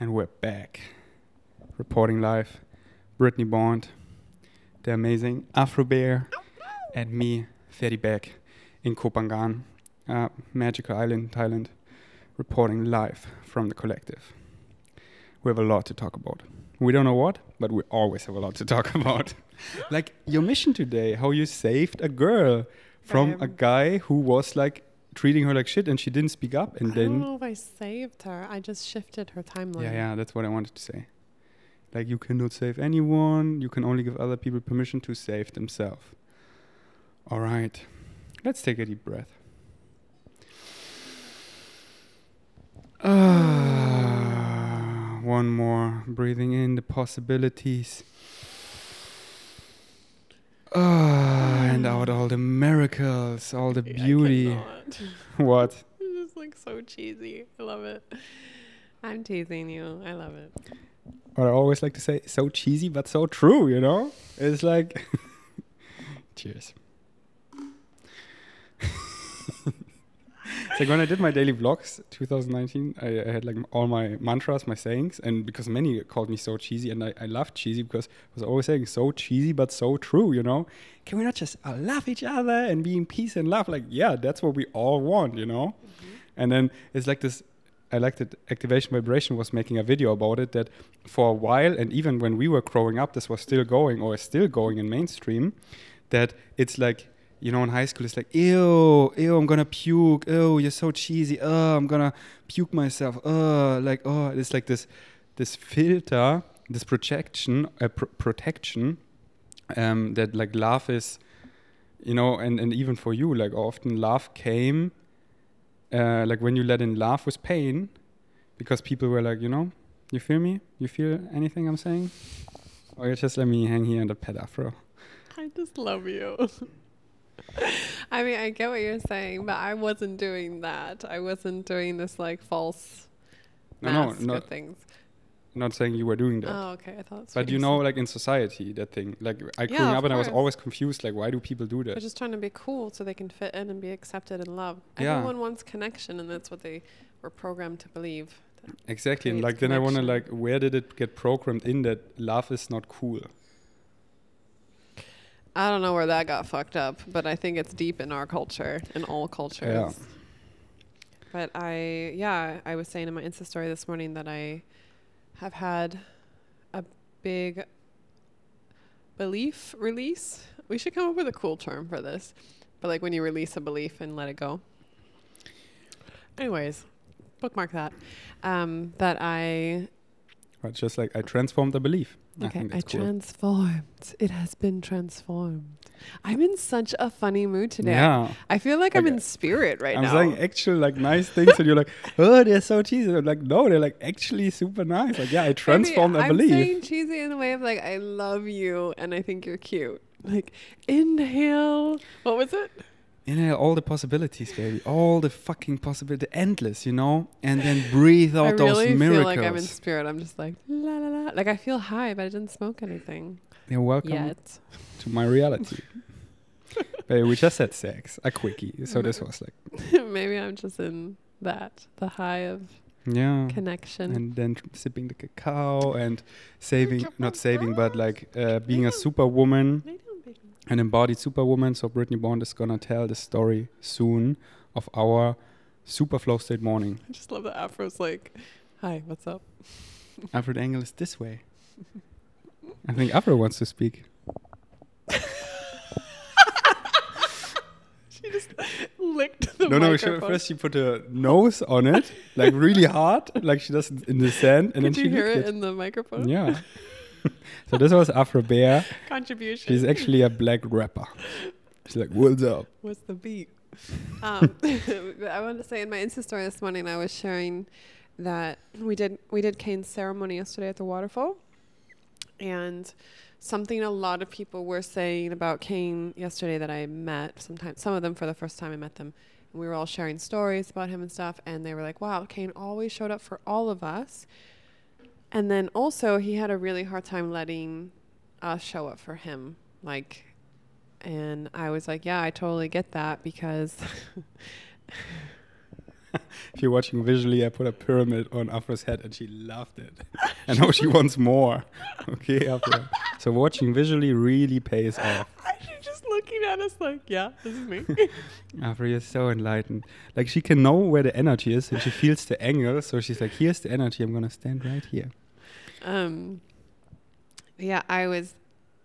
And we're back. Reporting live. Brittnee Bond, the amazing Afro Bear, and me, Ferdi Beck, in Koh Phangan, uh, magical island, Thailand, reporting live from the collective. We have a lot to talk about. We don't know what, but we always have a lot to talk about. like your mission today, how you saved a girl from a Um, guy who was like treating her like shit and she didn't speak up and I then don't know if I saved her. I just shifted her timeline. Yeah, yeah, that's what I wanted to say. Like you cannot save anyone, you can only give other people permission to save themselves. All right. Let's take a deep breath. Ah, one more. Breathing in the possibilities. Ah, and out all the miracles, all the beauty. What? It's just like so cheesy. I love it. I'm teasing you. I love it. what I always like to say, so cheesy but so true, you know? It's like cheers. It's like when I did my daily vlogs 2019, I, I had like all my mantras, my sayings, and because many called me so cheesy, and I, I loved cheesy because I was always saying so cheesy but so true, you know? Can we not just uh, love each other and be in peace and love? Like, yeah, that's what we all want, you know? And then it's like this I liked it. Activation Vibration was making a video about it that for a while, and even when we were growing up, this was still going or is still going in mainstream. That it's like, you know, in high school, it's like, ew, ew, I'm gonna puke. Ew, you're so cheesy. Oh, I'm gonna puke myself. Oh, like, oh, it's like this, this filter, this projection, uh, pr- protection, um, that like love is, you know, and, and even for you, like often love came uh, like when you let in love with pain, because people were like, you know, you feel me? You feel anything I'm saying? Or you just let me hang here in the pet afro. I just love you. I mean, I get what you're saying, but I wasn't doing that. I wasn't doing this like false No, mask no, things. not saying you were doing that. Oh, okay. I thought. But you know, like in society, that thing. Like I Yeah, growing up and I was always confused. Like, why do people do that? They're just trying to be cool so they can fit in and be accepted and loved. Yeah. Everyone wants connection, and that's what they were programmed to believe. Exactly. And like then I want to like, where did it get programmed in that love is not cool? I don't know where that got fucked up, but I think it's deep in our culture, in all cultures. Yeah. But I, yeah, I was saying in my Insta story this morning that I have had a big belief release. We should come up with a cool term for this. But like when you release a belief and let it go. Anyways, bookmark that. Um, that I But just like I transformed the belief. Okay, I, cool. transformed. It has been transformed. I'm in such a funny mood today. Yeah. I feel like I'm in spirit right now. I'm now. saying actual like nice things, and you're like, oh, they're so cheesy. I'm like, no, they're like actually super nice. Like, yeah, I transformed. Maybe I I'm believe. saying cheesy in the way of like I love you and I think you're cute. Like inhale. What was it? Inhale all the possibilities, baby. All the fucking possibilities, endless, you know. And then breathe out I those really miracles. feel like I'm in spirit. I'm just like la la la. Like I feel high, but I didn't smoke anything You're welcome yet. to my reality. baby, we just had sex, a quickie. So this was like, Maybe I'm just in that the high of yeah. connection. And then sipping the cacao and saving, not saving, but like uh, being a superwoman. Lay down, baby. an embodied superwoman. So Brittnee Bond is gonna tell the story soon of our super flow state morning. I just love that Afro's like, "Hi, what's up?" Alfred Engel is this way. I think Afro wants to speak. She just licked the no, no. She, first she put her nose on it, like really hard, like she does in the sand, and Could then you she hear it, it. in the microphone? Yeah. so this was Afro Bear. Contribution. She's actually a black rapper. She's like, "What's up?" What's the beat? um, I wanted to say in my Insta story this morning, I was sharing that we did we did Kane's ceremony yesterday at the waterfall, and something a lot of people were saying about Kane yesterday that I met. Sometimes some of them for the first time I met them, and we were all sharing stories about him and stuff, and they were like, "Wow, Kane always showed up for all of us." And then also he had a really hard time letting us show up for him, like and I was like, yeah, I totally get that because if you're watching visually, I put a pyramid on Afro's head and she loved it. and now she wants more. Okay, Afro. So watching visually really pays off. She's just looking at us like, yeah, this is me. Afro is so enlightened. Like she can know where the energy is and she feels the angle. So she's like, here's the energy. I'm going to stand right here. Um, yeah, I was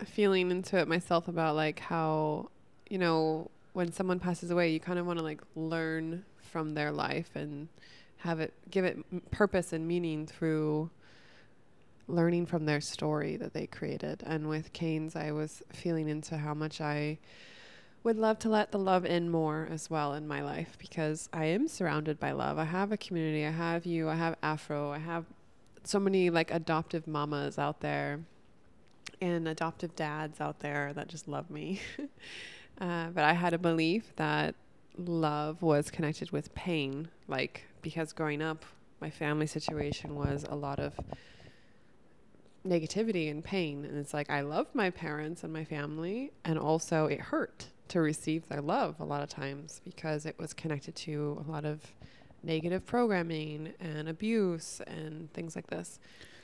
feeling into it myself about like how, you know, when someone passes away, you kind of want to like learn from their life and have it give it purpose and meaning through learning from their story that they created. And with Kane's, I was feeling into how much I would love to let the love in more as well in my life because I am surrounded by love. I have a community. I have you. I have Afro. I have so many like adoptive mamas out there and adoptive dads out there that just love me. uh, but I had a belief that love was connected with pain, like because growing up, my family situation was a lot of negativity and pain. And it's like I love my parents and my family, and also it hurt to receive their love a lot of times because it was connected to a lot of negative programming and abuse and things like this.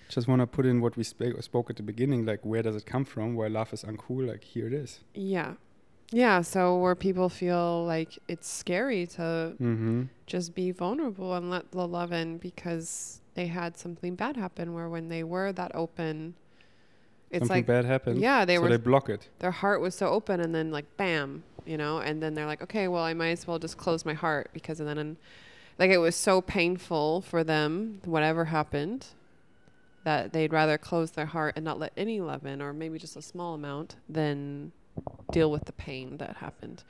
Just want to put in what we sp- spoke at the beginning. Like, where does it come from? Where love is uncool. Like, here it is. Yeah. Yeah. So, where people feel like it's scary to Mm-hmm. just be vulnerable and let the love in because they had something bad happen, where when they were that open, it's Something like, bad happened. yeah, they so were, they block it. their heart was so open and then like, bam, you know, and then they're like, okay, well, I might as well just close my heart because and then, and, like, it was so painful for them, whatever happened. That they'd rather close their heart and not let any love in, or maybe just a small amount, than deal with the pain that happened.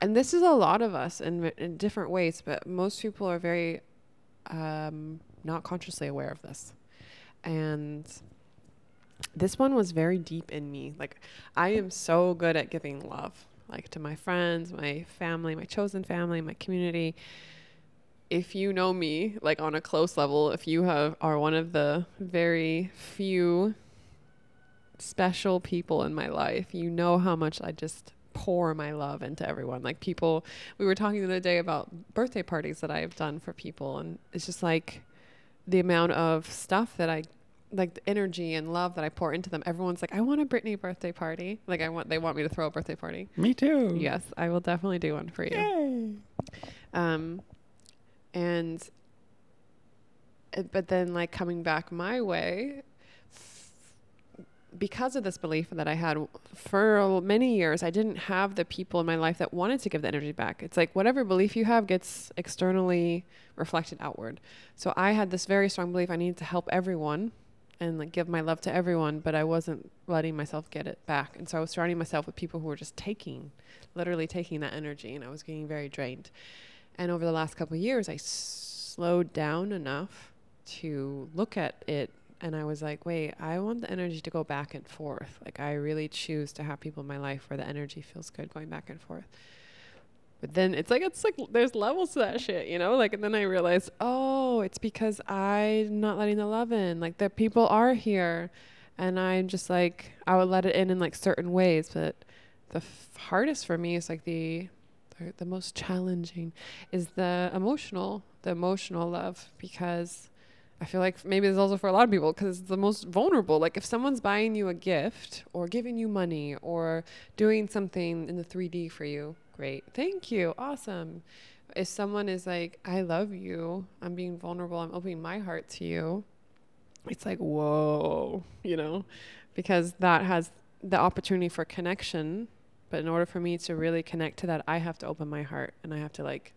And this is a lot of us in, in different ways, but most people are very um, not consciously aware of this. And this one was very deep in me. Like, I am so good at giving love, like to my friends, my family, my chosen family, my community. If you know me, like on a close level, if you have are one of the very few special people in my life. You know how much I just pour my love into everyone. Like people, we were talking the other day about birthday parties that I've done for people, and it's just like the amount of stuff that I like the energy and love that I pour into them. Everyone's like, I want a Brittnee birthday party. Like I want they want me to throw a birthday party. Me too. Yes, I will definitely do one for you. Yay. Um, and uh, but then like coming back my way because of this belief that I had for many years, I didn't have the people in my life that wanted to give the energy back. It's like whatever belief you have gets externally reflected outward. So I had this very strong belief I needed to help everyone and like give my love to everyone, but I wasn't letting myself get it back. And so I was surrounding myself with people who were just taking, literally taking that energy, and I was getting very drained. And over the last couple of years, I slowed down enough to look at it and I was like, wait, I want the energy to go back and forth. Like, I really choose to have people in my life where the energy feels good going back and forth. But then it's like, it's like there's levels to that shit, you know? Like, and then I realized, oh, it's because I'm not letting the love in. Like, the people are here. And I'm just like, I would let it in in like certain ways. But the f- hardest for me is like the, the, the most challenging is the emotional, the emotional love because I feel like maybe it's also for a lot of people because it's the most vulnerable. Like if someone's buying you a gift or giving you money or doing something in the 3D for you, great. Thank you. Awesome. If someone is like, I love you, I'm being vulnerable, I'm opening my heart to you, it's like, whoa, you know, because that has the opportunity for connection. But in order for me to really connect to that, I have to open my heart and I have to like,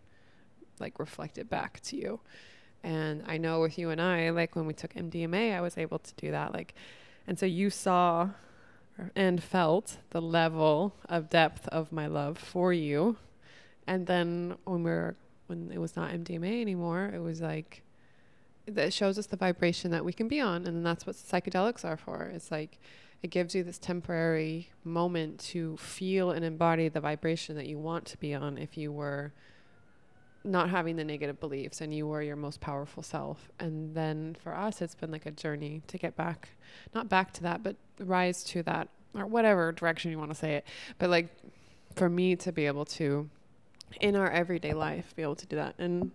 like reflect it back to you. And I know with you and I, like when we took MDMA, I was able to do that. Like, and so you saw and felt the level of depth of my love for you. And then when we are when it was not MDMA anymore, it was like that shows us the vibration that we can be on, and that's what psychedelics are for. It's like it gives you this temporary moment to feel and embody the vibration that you want to be on if you were not having the negative beliefs and you were your most powerful self. And then for us, it's been like a journey to get back, not back to that, but rise to that, or whatever direction you want to say it. But like for me to be able to, in our everyday life, be able to do that. And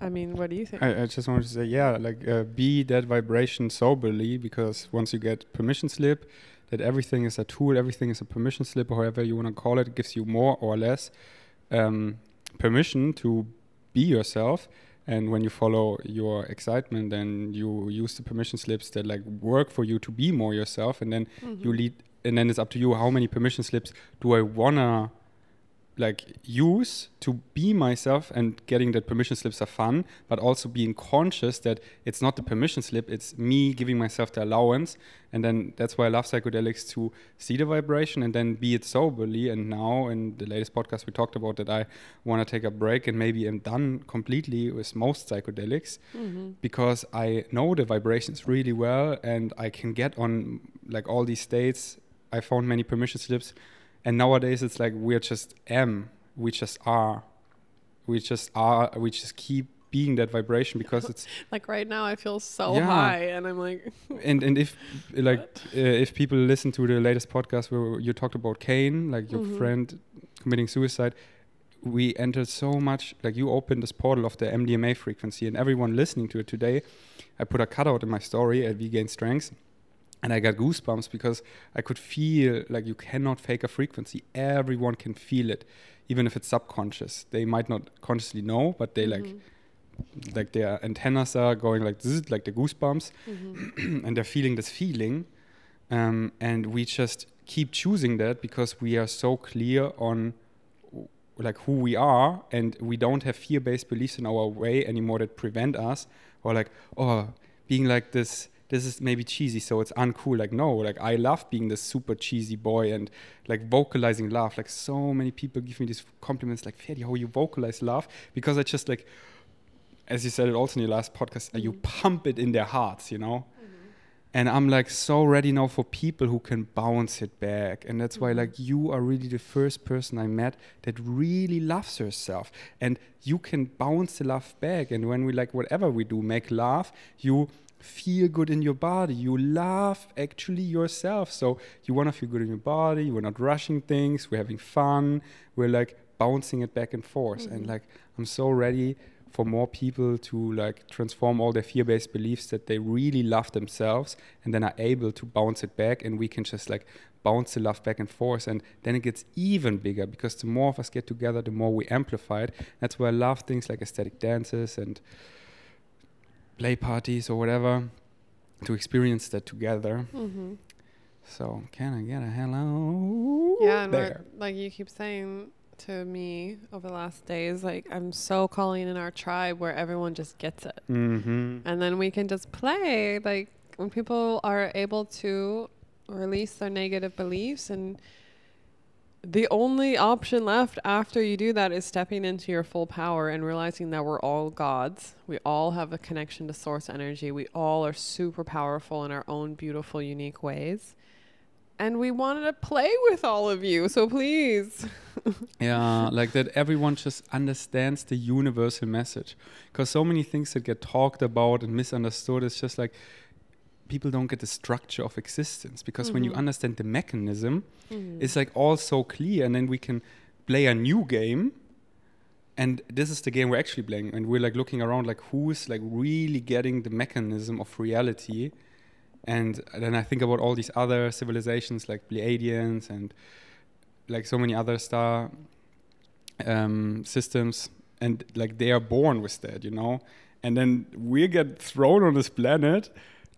I mean, what do you think? I, I just wanted to say, yeah, like uh, be that vibration soberly because once you get permission slip, that everything is a tool, everything is a permission slip, or however you want to call it, gives you more or less um, permission to be yourself. And when you follow your excitement, then you use the permission slips that like work for you to be more yourself, and then Mm-hmm. you lead. And then it's up to you how many permission slips do I wanna like use to be myself and getting that permission slips are fun but also being conscious that it's not the permission slip it's me giving myself the allowance. And then that's why i love psychedelics to see the vibration and then be it soberly. And now in the latest podcast we talked about that i want to take a break and maybe i'm done completely with most psychedelics Mm-hmm. because i know the vibrations really well and i can get on like all these states. I found many permission slips and nowadays it's like we're just am we just are we just are we just keep being that vibration because it's Like right now, I feel so Yeah. high, and I'm like, and and if like uh, if people listen to the latest podcast where you talked about Kane like your Mhm. friend committing suicide we entered so much like you opened this portal of the MDMA frequency and everyone listening to it today I put a cutout in my story at Gain Strengths and I got goosebumps because I could feel like you cannot fake a frequency. Everyone can feel it even if it's subconscious. They might not consciously know but they like Mhm. like their antennas are going like zzz, like the goosebumps. Mhm. and they're feeling this feeling. Um, and we just keep choosing that because we are so clear on like who we are. And we don't have fear-based beliefs in our way anymore that prevent us or like oh being like this this is maybe cheesy so it's uncool like no like i love being this super cheesy boy and like vocalizing love. Like so many people give me these compliments like Ferdi, how you vocalize love? Because i just like as you said it also in your last podcast uh, you pump it in their hearts you know? And i'm like so ready now for people who can bounce it back. And that's why Mhm. like you are really the first person i met that really loves herself. And you can bounce the love back. And when we like whatever we do make love you feel good in your body. You love actually yourself. So you want to feel good in your body. We're not rushing things. We're having fun. We're like bouncing it back and forth. And Mhm. like i'm so ready for more people to like transform all their fear-based beliefs that they really love themselves and then are able to bounce it back. And we can just like bounce the love back and forth. And then it gets even bigger because the more of us get together the more we amplify it. That's why i love things like aesthetic dances and play parties or whatever to experience that together Mhm. so can i get a hello Yeah, and there like you keep saying to me over the last days, like I'm so calling in our tribe where everyone just gets it, mm-hmm. and then we can just play. Like when people are able to release their negative beliefs and the only option left after you do that is stepping into your full power and realizing that we're all gods. We all have a connection to source energy. We all are super powerful in our own beautiful, unique ways. And we wanted to play with all of you. So please. Yeah, like that everyone just understands the universal message. Because so many things that get talked about and misunderstood, is just like people don't get the structure of existence. Because when you Mhm. understand the mechanism, Mm. it's like all so clear. And then we can play a new game. And this is the game we're actually playing. And we're like looking around, like who's like really getting the mechanism of reality. And then I think about all these other civilizations like Pleiadians and like so many other star um, systems, and like they are born with that, you know. And then we get thrown on this planet,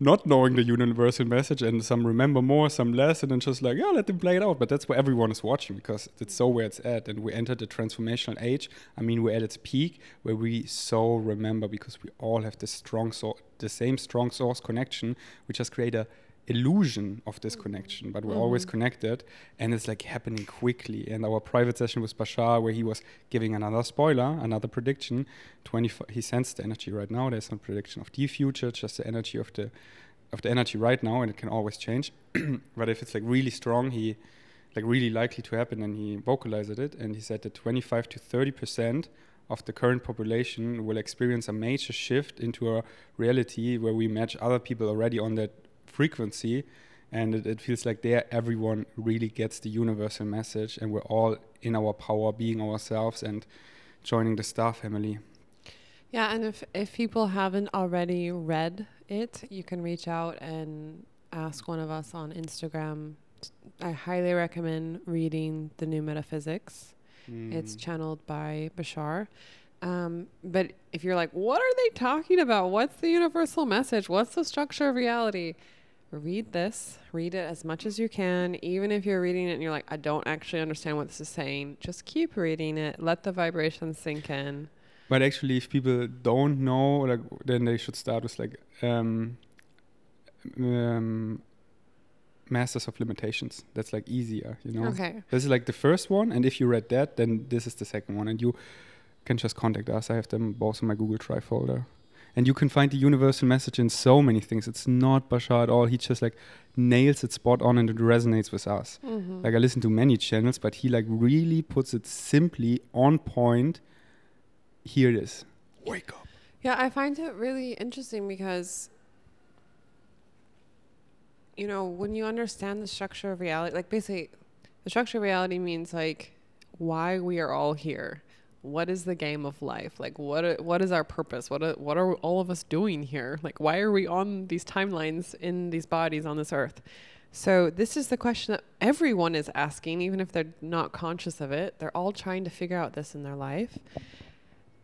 not knowing the universal message, and some remember more, some less, and then just like, yeah, let them play it out. But that's where everyone is watching because it's so where it's at, and we entered the transformational age. I mean, we're at its peak where we so remember because we all have this strong so the same strong source connection. We just create a illusion of this connection, but we're always Mhm. connected, and it's like happening quickly. And our private session with Bashar, where he was giving another spoiler, another prediction. Twenty, he sensed the energy right now. There's no prediction of the future, just the energy of the of the energy right now, and it can always change. but if it's like really strong, he like really likely to happen, and he vocalized it, and he said that 25 to 30 percent of the current population will experience a major shift into a reality where we match other people already on that frequency and it, it feels like there everyone really gets the universal message and we're all in our power being ourselves and joining the star family Yeah, and if if people haven't already read it, you can reach out and ask one of us on Instagram. I highly recommend reading the New Metaphysics. It's Mm. channeled by Bashar. Um, but if you're like, what are they talking about? What's the universal message? What's the structure of reality? Read this, read it as much as you can. Even if you're reading it and you're like, I don't actually understand what this is saying, just keep reading it. Let the vibrations sink in. But actually, if people don't know, like, then they should start with like um, um, Masters of Limitations. That's like easier, you know. Okay. This is like the first one, and if you read that, then this is the second one, and you can just contact us. I have them both in my Google Drive folder, and you can find the universal message in so many things. It's not Bashar at all. He just like nails it spot on, and it resonates with us. Mm-hmm. Like I listen to many channels, but he like really puts it simply on point. Here it is. Wake up. Yeah, I find it really interesting because, you know, when you understand the structure of reality, like basically, the structure of reality means like why we are all here. What is the game of life? Like, what what is our purpose? What are, what are all of us doing here? Like, why are we on these timelines in these bodies on this earth? So this is the question that everyone is asking, even if they're not conscious of it. They're all trying to figure out this in their life.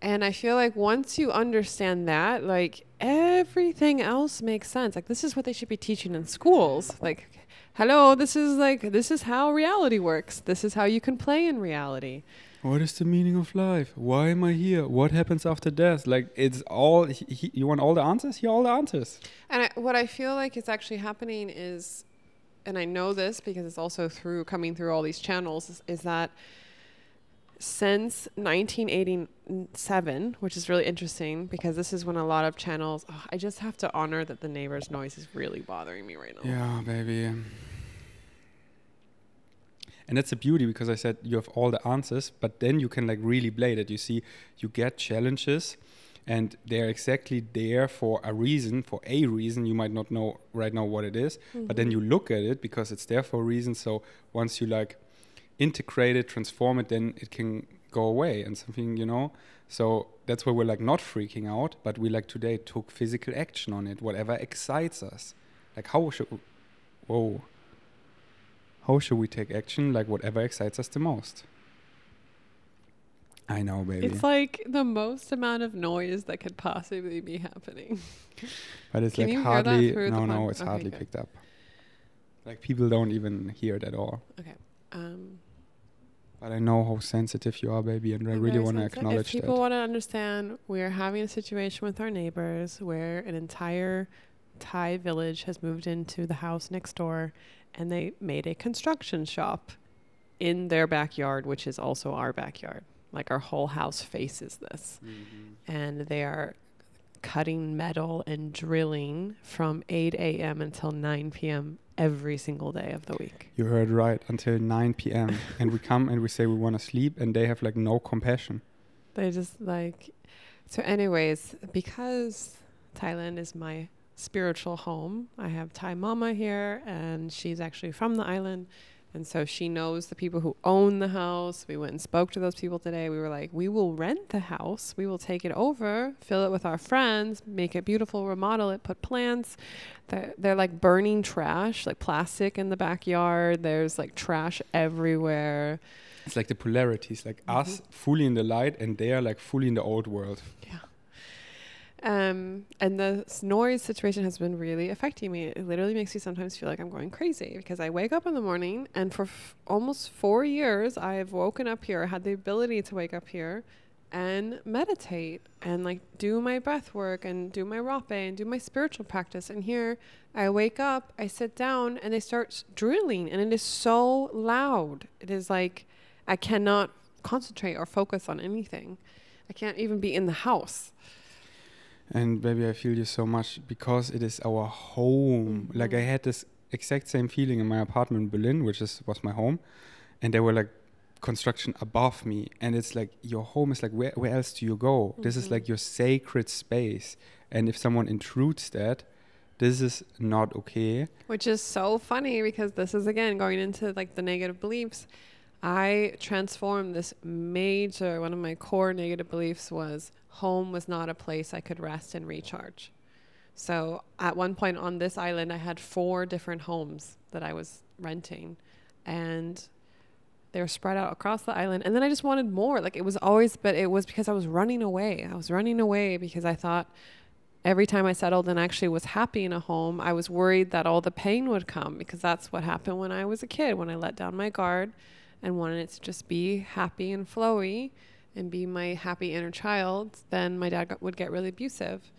And I feel like once you understand that, like everything else makes sense. Like this is what they should be teaching in schools. Like, hello, this is like this is how reality works. This is how you can play in reality. What is the meaning of life? Why am I here? What happens after death? Like it's all. He, he, you want all the answers? Here, all the answers. And I, what I feel like is actually happening is, and I know this because it's also through coming through all these channels, is, is that since 1987, which is really interesting because this is when a lot of channels, oh, I just have to honor that the neighbor's noise is really bothering me right now. Yeah, baby. And that's the beauty because I said you have all the answers, but then you can like really play that. You see, you get challenges, and they're exactly there for a reason, for a reason. You might not know right now what it is, but then mm-hmm. you look at it because it's there for a reason. So once you like integrate it, transform it, then it can go away and something, you know. So that's why we're like not freaking out, but we like today took physical action on it, whatever excites us. Like how should whoa. How should we take action? Like whatever excites us the most. I know, baby. It's like the most amount of noise that could possibly be happening. but it's Can like you hear that hardly no no, it's okay, hardly good. picked up. Like people don't even hear it at all. Okay. Um, But I know how sensitive you are, baby, and I really want to acknowledge If people that. want to understand, we are having a situation with our neighbors where an entire Thai village has moved into the house next door, and they made a construction shop in their backyard, which is also our backyard. Like our whole house faces this, mm-hmm. and they are cutting metal and drilling from 8 a.m. until 9 p.m. every single day of the week. You heard right until 9 p.m. and we come and we say we want to sleep, and they have like no compassion. They just like so anyways, because Thailand is my spiritual home, I have Thai mama here and she's actually from the island. And so she knows the people who own the house. We went and spoke to those people today. We were like, we will rent the house. We will take it over, fill it with our friends, make it beautiful, remodel it, put plants. They're, they're like burning trash, like plastic in the backyard. There's like trash everywhere. It's like the polarities, like Mm-hmm. us fully in the light, and they are like fully in the old world. Um, and the noise situation has been really affecting me. It literally makes me sometimes feel like I'm going crazy because I wake up in the morning and for f- almost four years, I've woken up here, had the ability to wake up here and meditate and like do my breath work and do my rapé and do my spiritual practice. And here I wake up, I sit down and they start drilling and it is so loud. It is like I cannot concentrate or focus on anything. I can't even be in the house. And baby, I feel you so much because it is our home. Like I had this exact same feeling in my apartment in Berlin, which is was my home, and there were like construction above me, and it's like your home is like where where else do you go? This is Mhm. like your sacred space, and if someone intrudes that, this is not okay. Which is so funny because this is again going into like the negative beliefs. I transformed this major one of my core negative beliefs was home was not a place I could rest and recharge. So at one point on this island, I had four different homes that I was renting, and they were spread out across the island. And then I just wanted more. Like it was always, but it was because I was running away. I was running away because I thought every time I settled and actually was happy in a home, I was worried that all the pain would come because that's what happened when I was a kid, when I let down my guard and wanted it to just be happy and flowy and be my happy inner child, then my dad got, would get really abusive.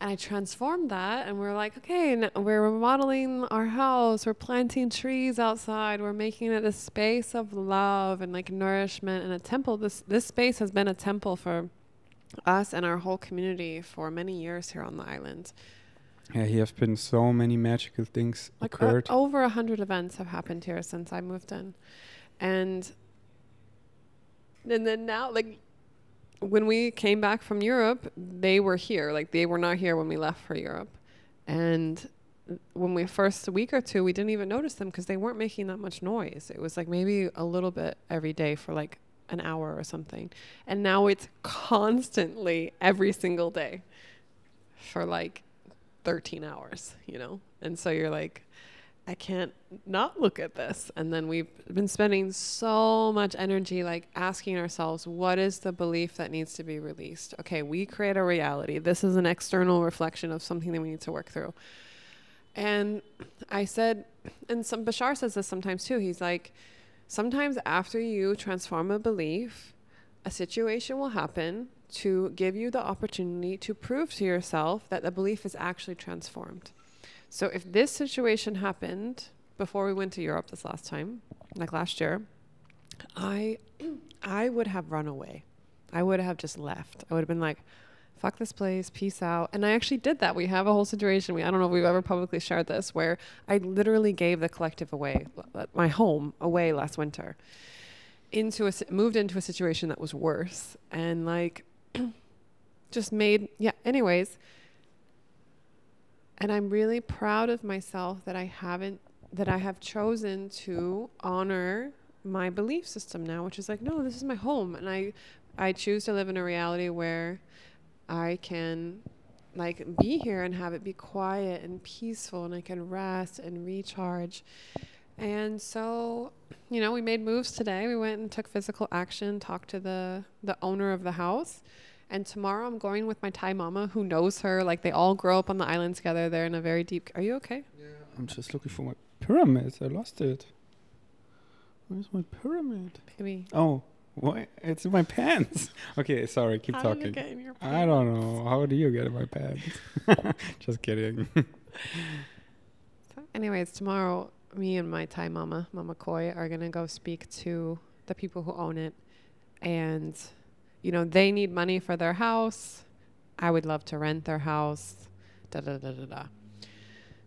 And I transformed that, and we're like, okay, we're remodeling our house, we're planting trees outside, we're making it a space of love and like nourishment and a temple. This this space has been a temple for us and our whole community for many years here on the island. Yeah, here have been so many magical things like occurred. Over a hundred events have happened here since I moved in, and and then now, like when we came back from Europe, they were here. Like they were not here when we left for Europe, and when we first week or two, we didn't even notice them because they weren't making that much noise. It was like maybe a little bit every day for like an hour or something, and now it's constantly every single day for like 13 hours, you know? And so you're like, I can't not look at this. And then we've been spending so much energy like asking ourselves, what is the belief that needs to be released? Okay, we create a reality. This is an external reflection of something that we need to work through. And I said, and some Bashar says this sometimes too. He's like, sometimes after you transform a belief, a situation will happen to give you the opportunity to prove to yourself that the belief is actually transformed. So if this situation happened before we went to Europe this last time, like last year, I I would have run away. I would have just left. I would have been like, fuck this place, peace out. And I actually did that. We have a whole situation. We I don't know if we've ever publicly shared this where I literally gave the collective away, uh, my home away last winter. Into a moved into a situation that was worse and like just made yeah, anyways, and I'm really proud of myself that I haven't that I have chosen to honor my belief system now, which is like, no, this is my home and I I choose to live in a reality where I can like be here and have it be quiet and peaceful and I can rest and recharge. And so, you know, we made moves today. We went and took physical action, talked to the the owner of the house and tomorrow I'm going with my Thai mama who knows her. Like they all grow up on the island together. They're in a very deep. Are you okay? Yeah. I'm just looking for my pyramid. I lost it. Where's my pyramid? Maybe. Oh, what? It's in my pants. okay, sorry. Keep How talking. You get in your pants? I don't know. How do you get in my pants? just kidding. so anyways, tomorrow, me and my Thai mama, Mama Koi, are gonna go speak to the people who own it, and you know, they need money for their house. I would love to rent their house. Da da da da da.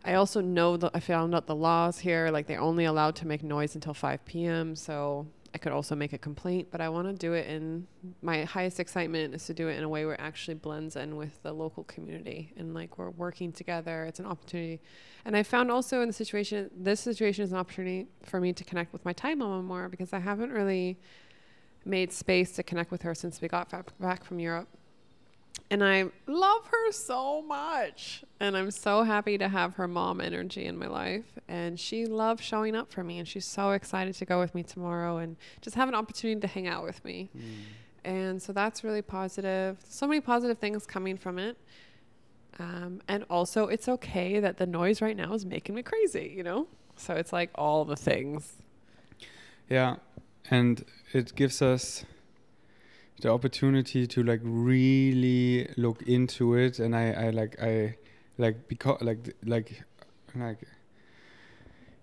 I also know that I found out the laws here, like they're only allowed to make noise until 5 p.m. So I could also make a complaint, but I want to do it in my highest excitement is to do it in a way where it actually blends in with the local community and like we're working together. It's an opportunity. And I found also in the situation, this situation is an opportunity for me to connect with my Thai mama more because I haven't really made space to connect with her since we got back from Europe. And I love her so much. And I'm so happy to have her mom energy in my life. And she loves showing up for me. And she's so excited to go with me tomorrow and just have an opportunity to hang out with me. Mm. And so that's really positive. So many positive things coming from it. Um, and also, it's okay that the noise right now is making me crazy, you know? So it's like all the things. Yeah and it gives us the opportunity to like really look into it. And i i like i like because like like like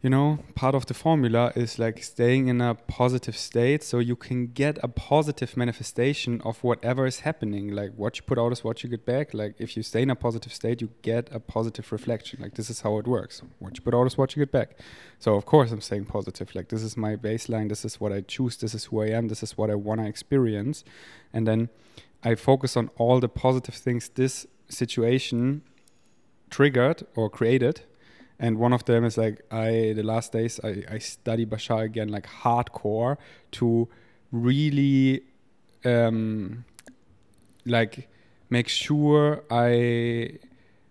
you know, part of the formula is like staying in a positive state so you can get a positive manifestation of whatever is happening. Like what you put out is what you get back. Like if you stay in a positive state, you get a positive reflection. Like this is how it works. What you put out is what you get back. So of course I'm staying positive. Like this is my baseline. This is what I choose. This is who I am. This is what I want to experience. And then I focus on all the positive things this situation triggered or created and one of them is like I the last days I, I study Bashar again like hardcore to really um like make sure I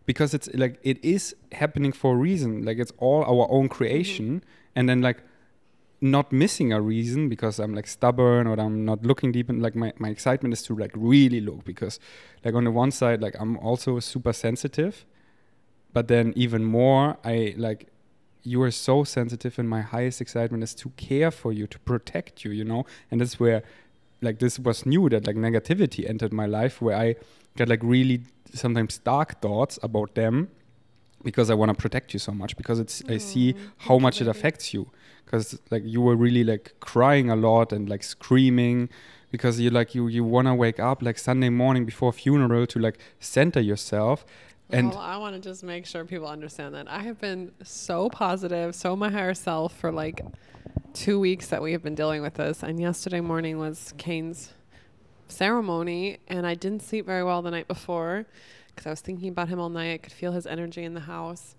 because it's like it is happening for a reason. Like it's all our own creation. And then like not missing a reason because I'm like stubborn or I'm not looking deep and like my, my excitement is to like really look because like on the one side like I'm also super sensitive but then even more I like you are so sensitive and my highest excitement is to care for you to protect you you know? And that's where like this was new that like negativity entered my life where I get like really sometimes dark thoughts about them because I want to protect you so much because it's I see mm, how much it affects you. Because like you were really like crying a lot and like screaming because you like you you want to wake up like Sunday morning before funeral to like center yourself and well, I want to just make sure people understand that I have been so positive, so my higher self for like two weeks that we have been dealing with this. And yesterday morning was Kane's ceremony, and I didn't sleep very well the night before because I was thinking about him all night. I could feel his energy in the house.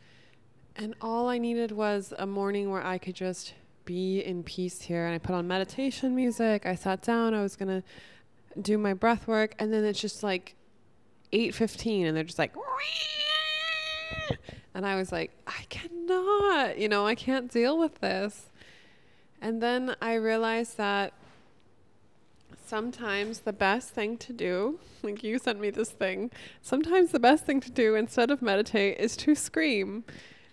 And all I needed was a morning where I could just be in peace here. And I put on meditation music. I sat down. I was going to do my breath work. And then it's just like 8.15 and they're just like and i was like i cannot you know i can't deal with this. And then i realized that sometimes the best thing to do like you sent me this thing sometimes the best thing to do instead of meditate is to scream.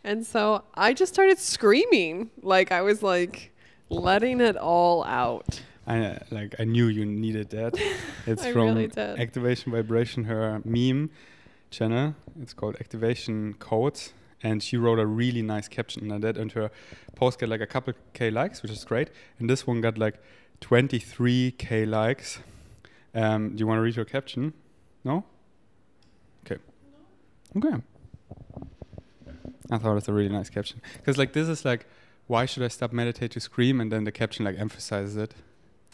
And so i just started screaming. Like i was like letting it all out I uh, like I knew you needed that. It's from really. Activation Vibration, her meme channel. It's called Activation Codes, and she wrote a really nice caption on that. And her post got like a couple k likes, which is great. And this one got like 23k likes. Um, do you want to read your caption? No. Okay. Okay. I thought it's a really nice caption because like this is like, why should I stop meditate to scream? And then the caption like emphasizes it.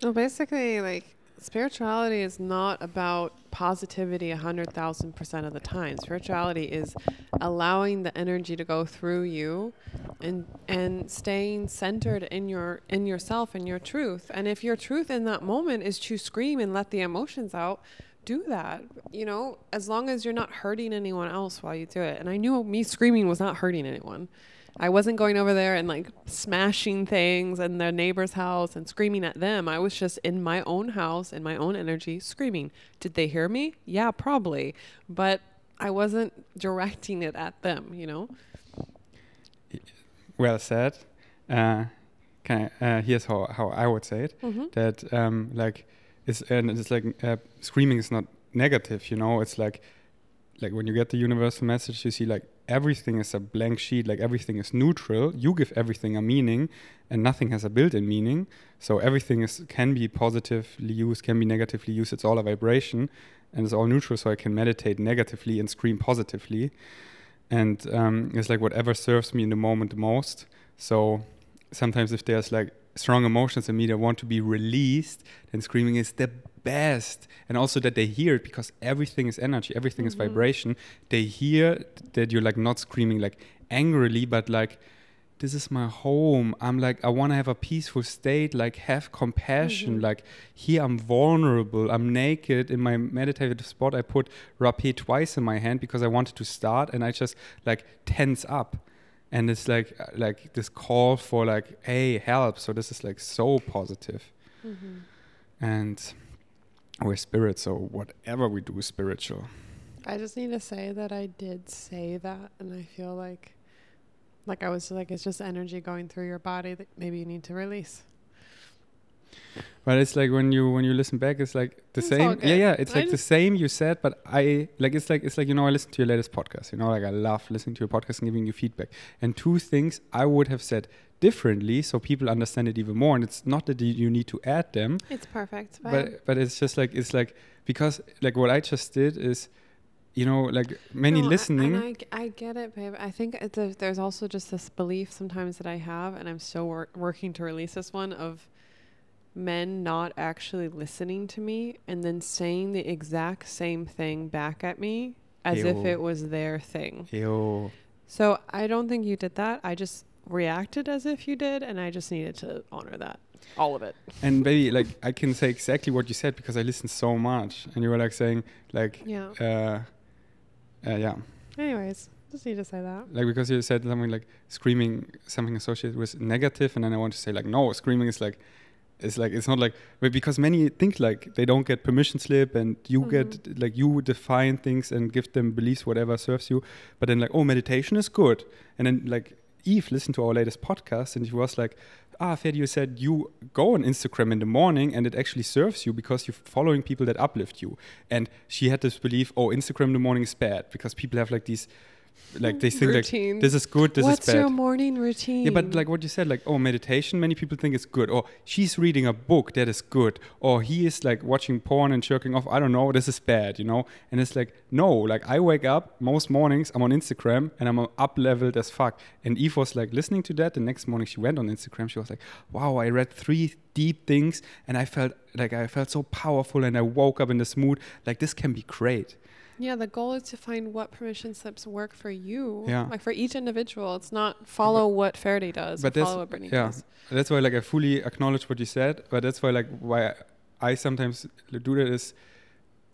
Well, basically, like spirituality is not about positivity a hundred thousand percent of the time. Spirituality is allowing the energy to go through you, and and staying centered in your in yourself and your truth. And if your truth in that moment is to scream and let the emotions out, do that. You know, as long as you're not hurting anyone else while you do it. And I knew me screaming was not hurting anyone. I wasn't going over there and like smashing things in their neighbor's house and screaming at them. I was just in my own house, in my own energy, screaming. Did they hear me? Yeah, probably. But I wasn't directing it at them, you know? well said. Uh, uh, here's how, how I would say it. Mm-hmm. That um, like it's and it's like uh, screaming is not negative. You know, it's like like when you get the universal message, you see like everything is a blank sheet. Like everything is neutral. You give everything a meaning, and nothing has a built-in meaning. So everything is can be positively used, can be negatively used. It's all a vibration, and it's all neutral. So I can meditate negatively and scream positively and um, it's like whatever serves me in the moment the most. So sometimes if there's like strong emotions in me that want to be released, then screaming is the best. And also that they hear it because everything is energy, everything is Mhm. vibration. They hear that you're like not screaming like angrily, but like this is my home. I'm like I want to have a peaceful state, like have compassion, Mhm. like here I'm vulnerable, I'm naked in my meditative spot. I put rapé twice in my hand because I wanted to start and I just like tense up. And it's like uh, like this call for like, hey, help. So this is like so positive. Mm-hmm. And we're spirit, so whatever we do is spiritual. I just need to say that I did say that, and I feel like, like I was like, it's just energy going through your body that maybe you need to release. But it's like when you when you listen back, it's like the It's same. Yeah, yeah. It's I like the same you said, but I like it's like it's like you know I listened to your latest podcast. You know, like I love listening to your podcast and giving you feedback. And two things I would have said differently, so people understand it even more. And it's not that you, need to add them, It's perfect. But, but but it's just like it's like because like what I just did is, you know, like many No, I- listening. and I, g- I get it, babe. I think a, there's also just this belief sometimes that I have, and I'm still wor- working to release this one of men not actually listening to me and then saying the exact same thing back at me as if it was their thing. Ew. So I don't think you did that. I just reacted as if you did, and I just needed to honor that. All of it. And maybe like I can say exactly what you said because I listened so much, and you were like saying like Yeah. uh, uh yeah Anyways, just need to say that. like because you said something like screaming something associated with negative and then i want to say like no screaming is like it's like it's not like but because many think like they don't get permission slip and you Mhm. get like you define things and give them beliefs whatever serves you but then like oh meditation is good and then like eve listened to our latest podcast and she was like ah Fed, you said you go on instagram in the morning and it actually serves you because you're following people that uplift you. And she had this belief oh instagram in the morning is bad because people have like these like they think like this is good, this What's is bad. your morning routine? yeah, but like what you said, like oh, meditation. Many people think it's good, or she's reading a book that is good, or he is like watching porn and jerking off. I don't know, this is bad, you know. And it's like no, like I wake up most mornings, I'm on Instagram and I'm up leveled as fuck. And Eve was like listening to that. The next morning she went on Instagram. She was like, wow, I read three deep things, and I felt like I felt so powerful, and I woke up in this mood. Like this can be great. Yeah, the goal is to find what permission slips work for you. Yeah. Like for each individual. It's not follow what Ferdi does but follow what Brittnee yeah. does. that's why like i fully acknowledge what you said but that's why like why i sometimes do that is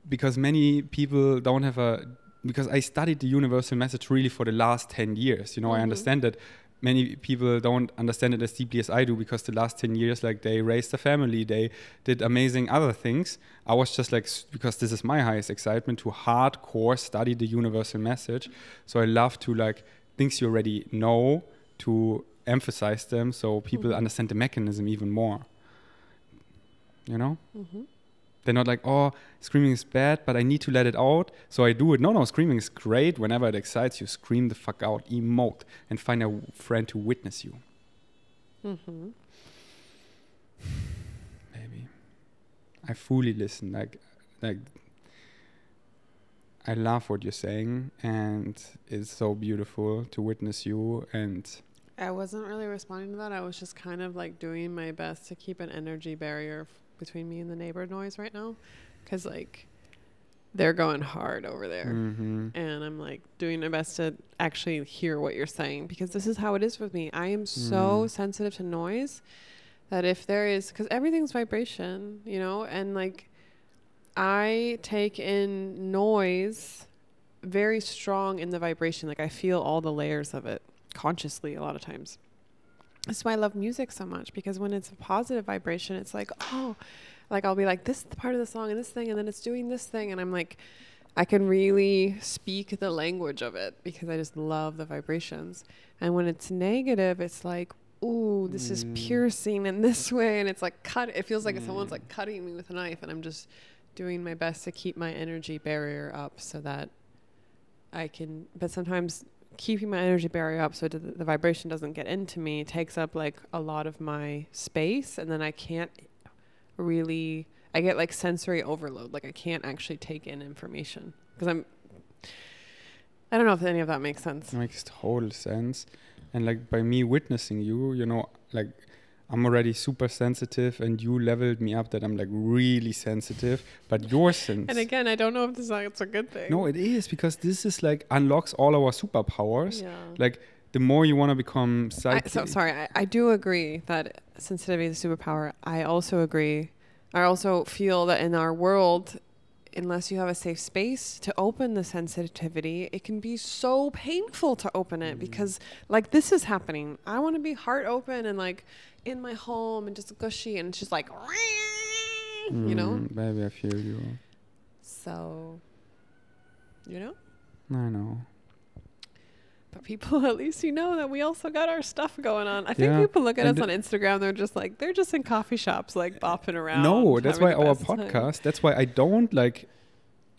because many people don't have a because i studied the universal message really for the last 10 years you know i Mhm. understand that many people don't understand it as deeply as i do because the last 10 years like they raised a family they did amazing other things. I was just like because this is my highest excitement to hardcore study the universal message. So i love to like things you already know to emphasize them so people Mhm. understand the mechanism even more. You know? Hmm they're not like oh screaming is bad but i need to let it out. So i do it. No no screaming is great. Whenever it excites you scream the fuck out emote and find a w- friend to witness you. Mm-hmm. maybe. I fully listen like like i love what you're saying and it's so beautiful to witness you and I wasn't really responding to that. I was just kind of like doing my best to keep an energy barrier f- between me and the neighbor noise right now. Cause like they're going hard over there. Mhm. And I'm like doing my best to actually hear what you're saying because this is how it is with me. I am so Mm. sensitive to noise that if there is, because everything's vibration, you know, and like I take in noise very strong in the vibration. Like I feel all the layers of it consciously a lot of times. That's why I love music so much because when it's a positive vibration, it's like, oh, like I'll be like, this is the part of the song and this thing, and then it's doing this thing. And I'm like, I can really speak the language of it because I just love the vibrations. And when it's negative, it's like, ooh, this is Mm. piercing in this way. And it's like cut, it feels like someone's Mm. like cutting me with a knife. And I'm just doing my best to keep my energy barrier up so that I can, but sometimes keeping my energy barrier up so the, the vibration doesn't get into me takes up like a lot of my space and then I can't really I get like sensory overload like I can't actually take in information because I'm I don't know if any of that makes sense. It makes total sense. And like by me witnessing you, you know, like I'm already super sensitive and you leveled me up that I'm like really sensitive. But your sense And again, I don't know if this is it's a good thing. No, it is because this is like unlocks all our superpowers. yeah. Like the more you want to become I, psychic. so sorry, I, I do agree that sensitivity is a superpower. I also agree. I also feel that in our world, unless you have a safe space to open the sensitivity, it can be so painful to open it Mhm. because, like, this is happening. I want to be heart open and like in my home and just gushy, and she's like like, you know. Mm, Baby, I feel you. So, you know. I know. But people, at least you know that we also got our stuff going on. I think Yeah, people look at us on Instagram, they're just like, they're just in coffee shops, like bopping around. No, that's why our best time. podcast. That's why I don't like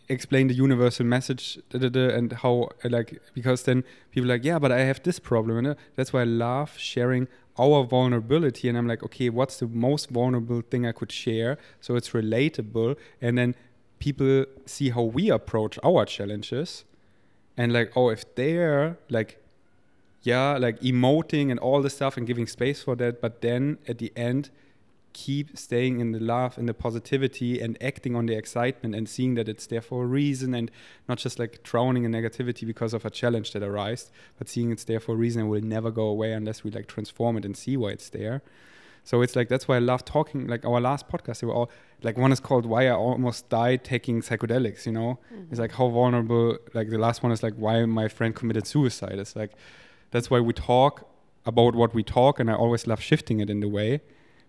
explain the universal message da, da, da, and how like because then people are like yeah, but I have this problem, and that's why I love sharing our vulnerability. And I'm like, okay, what's the most vulnerable thing I could share so it's relatable, and then people see how we approach our challenges, and like, oh, if they're like yeah, like emoting and all the stuff and giving space for that. But then at the end, keep staying in the love and the positivity and acting on the excitement and seeing that it's there for a reason and not just like drowning in negativity because of a challenge that arises, but seeing it's there for a reason and will never go away unless we like transform it and see why it's there. So it's like that's why I love talking. Like our last podcast, they were all like one is called "Why I Almost Died Taking Psychedelics." You know, mm-hmm. it's like how vulnerable. Like the last one is like why my friend committed suicide. It's like that's why we talk about what we talk, and I always love shifting it in the way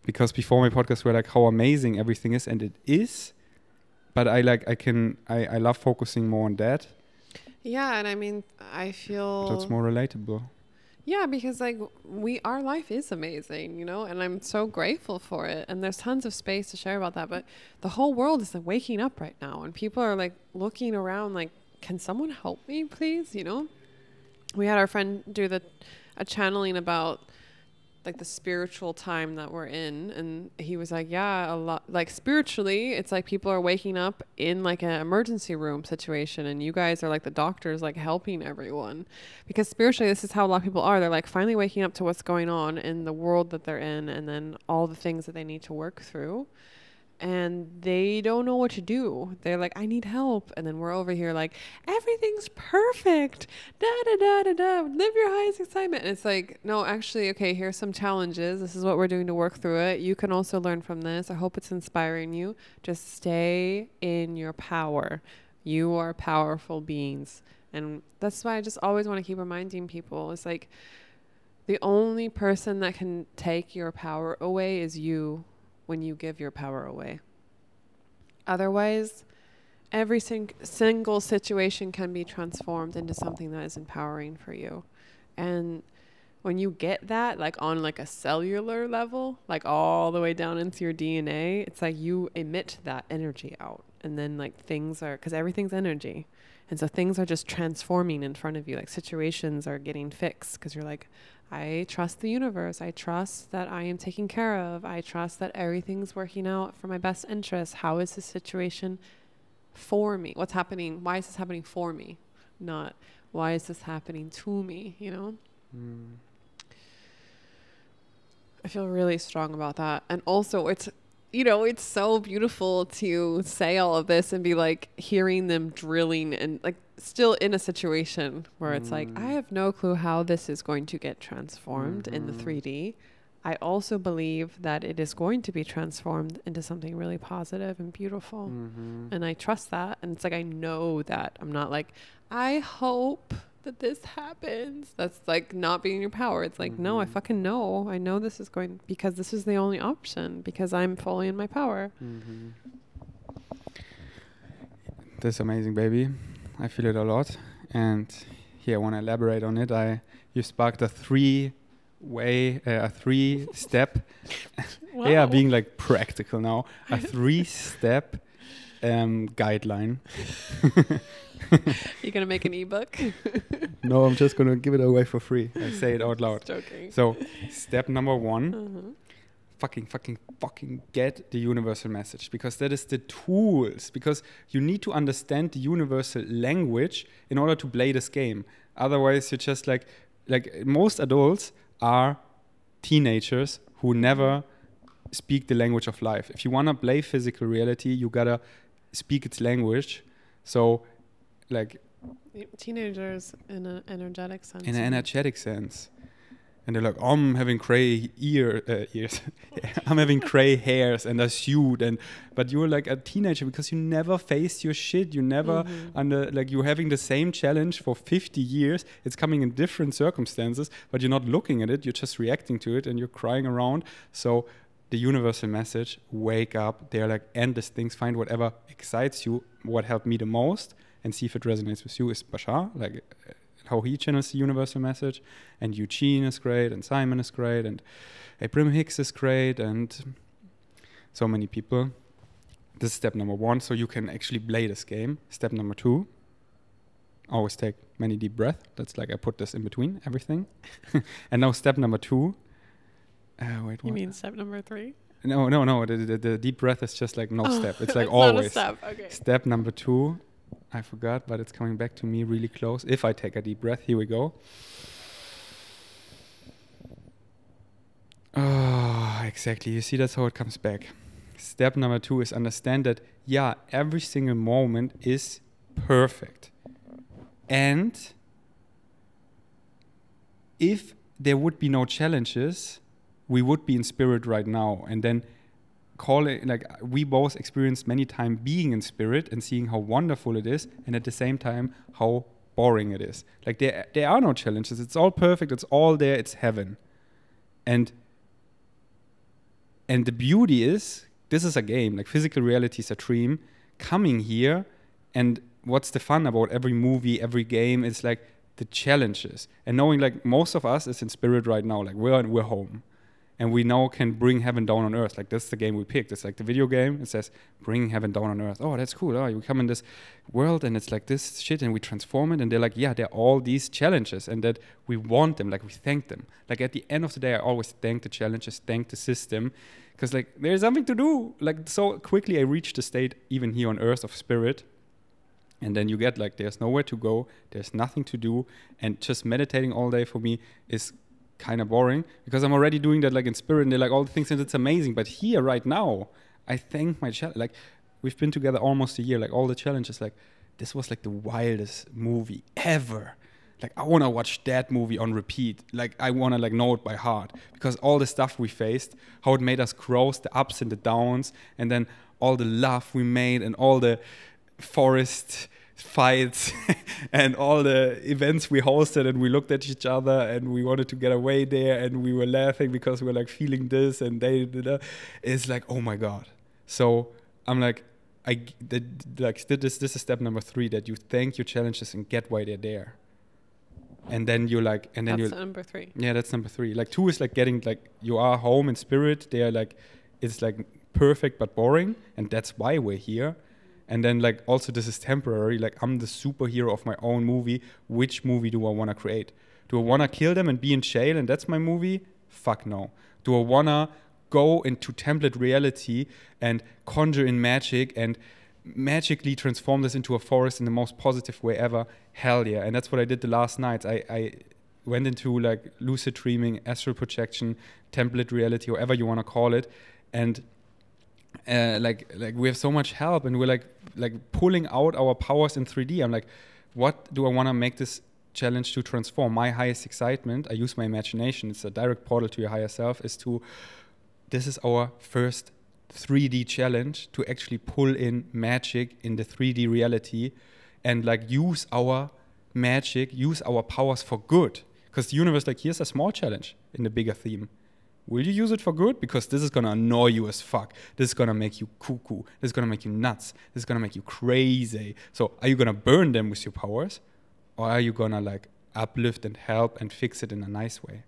because before my podcast were like how amazing everything is, and it is. But I like I can I I love focusing more on that. Yeah, and I mean I feel it's more relatable. Yeah, because like we our life is amazing, you know, and I'm so grateful for it. And there's tons of space to share about that. But the whole world is like waking up right now and people are like looking around like, can someone help me, please? You know? We had our friend do the a channeling about like the spiritual time that we're in and he was like yeah a lot like spiritually it's like people are waking up in like an emergency room situation and you guys are like the doctors like helping everyone. Because spiritually this is how a lot of people are. They're like finally waking up to what's going on in the world that they're in and then all the things that they need to work through and they don't know what to do. They're like, I need help. And then we're over here like, everything's perfect. Da da da da da. Live your highest excitement. And it's like, no, actually, okay, here's some challenges. This is what we're doing to work through it. You can also learn from this. I hope it's inspiring you. Just stay in your power. You are powerful beings. And that's why I just always want to keep reminding people. It's like the only person that can take your power away is you when you give your power away. Otherwise, every sing- single situation can be transformed into something that is empowering for you. And when you get that like on like a cellular level, like all the way down into your DNA, it's like you emit that energy out and then like things are cuz everything's energy. And so things are just transforming in front of you like situations are getting fixed cuz you're like I trust the universe. I trust that I am taken care of. I trust that everything's working out for my best interest. How is this situation for me? What's happening? Why is this happening for me? Not why is this happening to me, you know? Mm. I feel really strong about that. And also, it's you know, it's so beautiful to say all of this and be like hearing them drilling and like still in a situation where it's like, I mm. have no clue how this is going to get transformed mm-hmm. in the 3D. Mm-hmm. Also believe that it is going to be transformed into something really positive and beautiful. Mm-hmm. And I trust that. And it's like, I know that. I'm not like, I hope that this happens. That's like not being your power. It's like, mm-hmm. no, I mm-hmm. fucking know. I know this is going because this is the only option because I'm fully in my power. Mm-hmm. This amazing baby. I feel it a lot. And here when I want to elaborate on it. I you sparked a three way uh, a three step yeah being like practical now a three step um, guideline You're gonna make an ebook? no, I'm just gonna give it away for free. I say it out loud. Joking. So, step number one: uh-huh. fucking, fucking, fucking get the universal message because that is the tools. Because you need to understand the universal language in order to play this game. Otherwise, you're just like, like most adults are teenagers who never speak the language of life. If you wanna play physical reality, you gotta speak its language. So like teenagers in an energetic sense. In an energetic sense. And they're like, I'm having gray ear uh, ears. I'm having gray hairs and a suit and but you're like a teenager because you never faced your shit. You never mm-hmm. under like you're having the same challenge for 50 years. It's coming in different circumstances, but you're not looking at it. You're just reacting to it and you're crying around. So the universal message: wake up. They're like endless things. Find whatever excites you. What helped me the most and see if it resonates with you is Bashar, like uh, how he channels the universal message. And Eugene is great, and Simon is great, and Abraham Hicks is great, and so many people. This is step number one, so you can actually play this game. Step number two, always take many deep breaths. That's like I put this in between everything. and now step number two. Uh, wait, you mean step number three? No, no, no. The, the, the, deep breath is just like no oh, step. It's like always. step. Okay. step number two I forgot, but it's coming back to me really close. If I take a deep breath, here we go. Oh, Exactly. You see, that's how it comes back. Step number two is understand that, yeah, every single moment is perfect. And if there would be no challenges, we would be in spirit right now. And then call it like we both experienced many times being in spirit and seeing how wonderful it is, and at the same time how boring it is. Like there there are no challenges. It's all perfect, it's all there, it's heaven. And and the beauty is this is a game, like physical reality is a dream. Coming here and what's the fun about every movie, every game is like the challenges and knowing like most of us is in spirit right now like we're we're home and we now can bring heaven down on earth. Like that's the game we picked. It's like the video game. It says bring heaven down on earth. Oh that's cool. Oh you come in this world and it's like this shit and we transform it. And they're like yeah there are all these challenges and that we want them. Like we thank them. Like at the end of the day i always thank the challenges thank the system. Because like there's something to do. Like so quickly i reached the state even here on earth of spirit. And then you get like there's nowhere to go. There's nothing to do. And just meditating all day for me is kind of boring because i'm already doing that like in spirit and they're like all the things and it's amazing. But here right now i thank my challenge like we've been together almost a year like all the challenges like this was like the wildest movie ever. Like i want to watch that movie on repeat. Like i want to like know it by heart. Because all the stuff we faced how it made us grow the ups and the downs and then all the love we made and all the forest fights and all the events we hosted and we looked at each other and we wanted to get away there and we were laughing because we were like feeling this and they did. It's like, oh my God. So I'm like, I the, like this this is step number three that you thank your challenges and get why they're there. And then you're like and then That's you number three. yeah, that's number three. Like two is like getting like you are home in spirit. They are like it's like perfect but boring, and that's why we're here. And then like also this is temporary. Like I'm the superhero of my own movie. Which movie do I want to create? Do I want to kill them and be in jail and that's my movie? Fuck no. Do I want to go into template reality and conjure in magic and magically transform this into a forest in the most positive way ever? Hell yeah. And that's what I did the last night I, I went into like lucid dreaming, astral projection, template reality, whatever you want to call it. And uh, like like we have so much help and we're like like pulling out our powers in 3D. I'm like, what do I want to make this challenge to transform? My highest excitement, I use my imagination. It's a direct portal to your higher self. Is to this is our first 3D challenge to actually pull in magic in the 3D reality and like use our magic, use our powers for good. Because the universe, like, here's a small challenge in the bigger theme. Will you use it for good? Because this is gonna annoy you as fuck. This is gonna make you cuckoo. This is gonna make you nuts. This is gonna make you crazy. So, are you gonna burn them with your powers, or are you gonna like uplift and help and fix it in a nice way?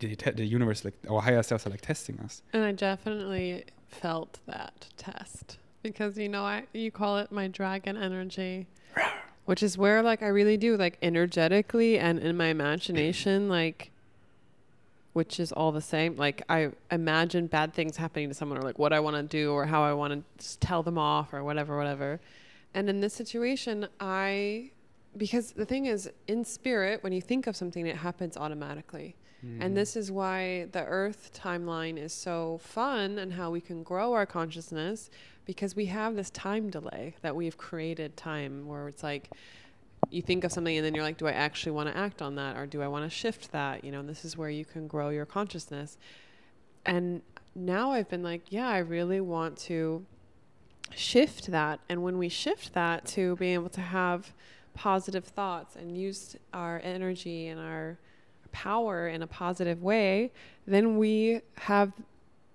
The, the universe, like our higher selves, are like testing us. And I definitely felt that test because you know I you call it my dragon energy, which is where like I really do like energetically and in my imagination like which is all the same. Like I imagine bad things happening to someone or like what I want to do or how I want to tell them off or whatever whatever. And in this situation, I because the thing is in spirit when you think of something it happens automatically. And mm. this is why the Earth timeline is so fun and how we can grow our consciousness because we have this time delay that we've created time where it's like you think of something and then you're like, do I actually want to act on that or do I want to shift that? You know, and this is where you can grow your consciousness. And now I've been like, yeah, I really want to shift that. And when we shift that to being able to have positive thoughts and use our energy and our power in a positive way, then we have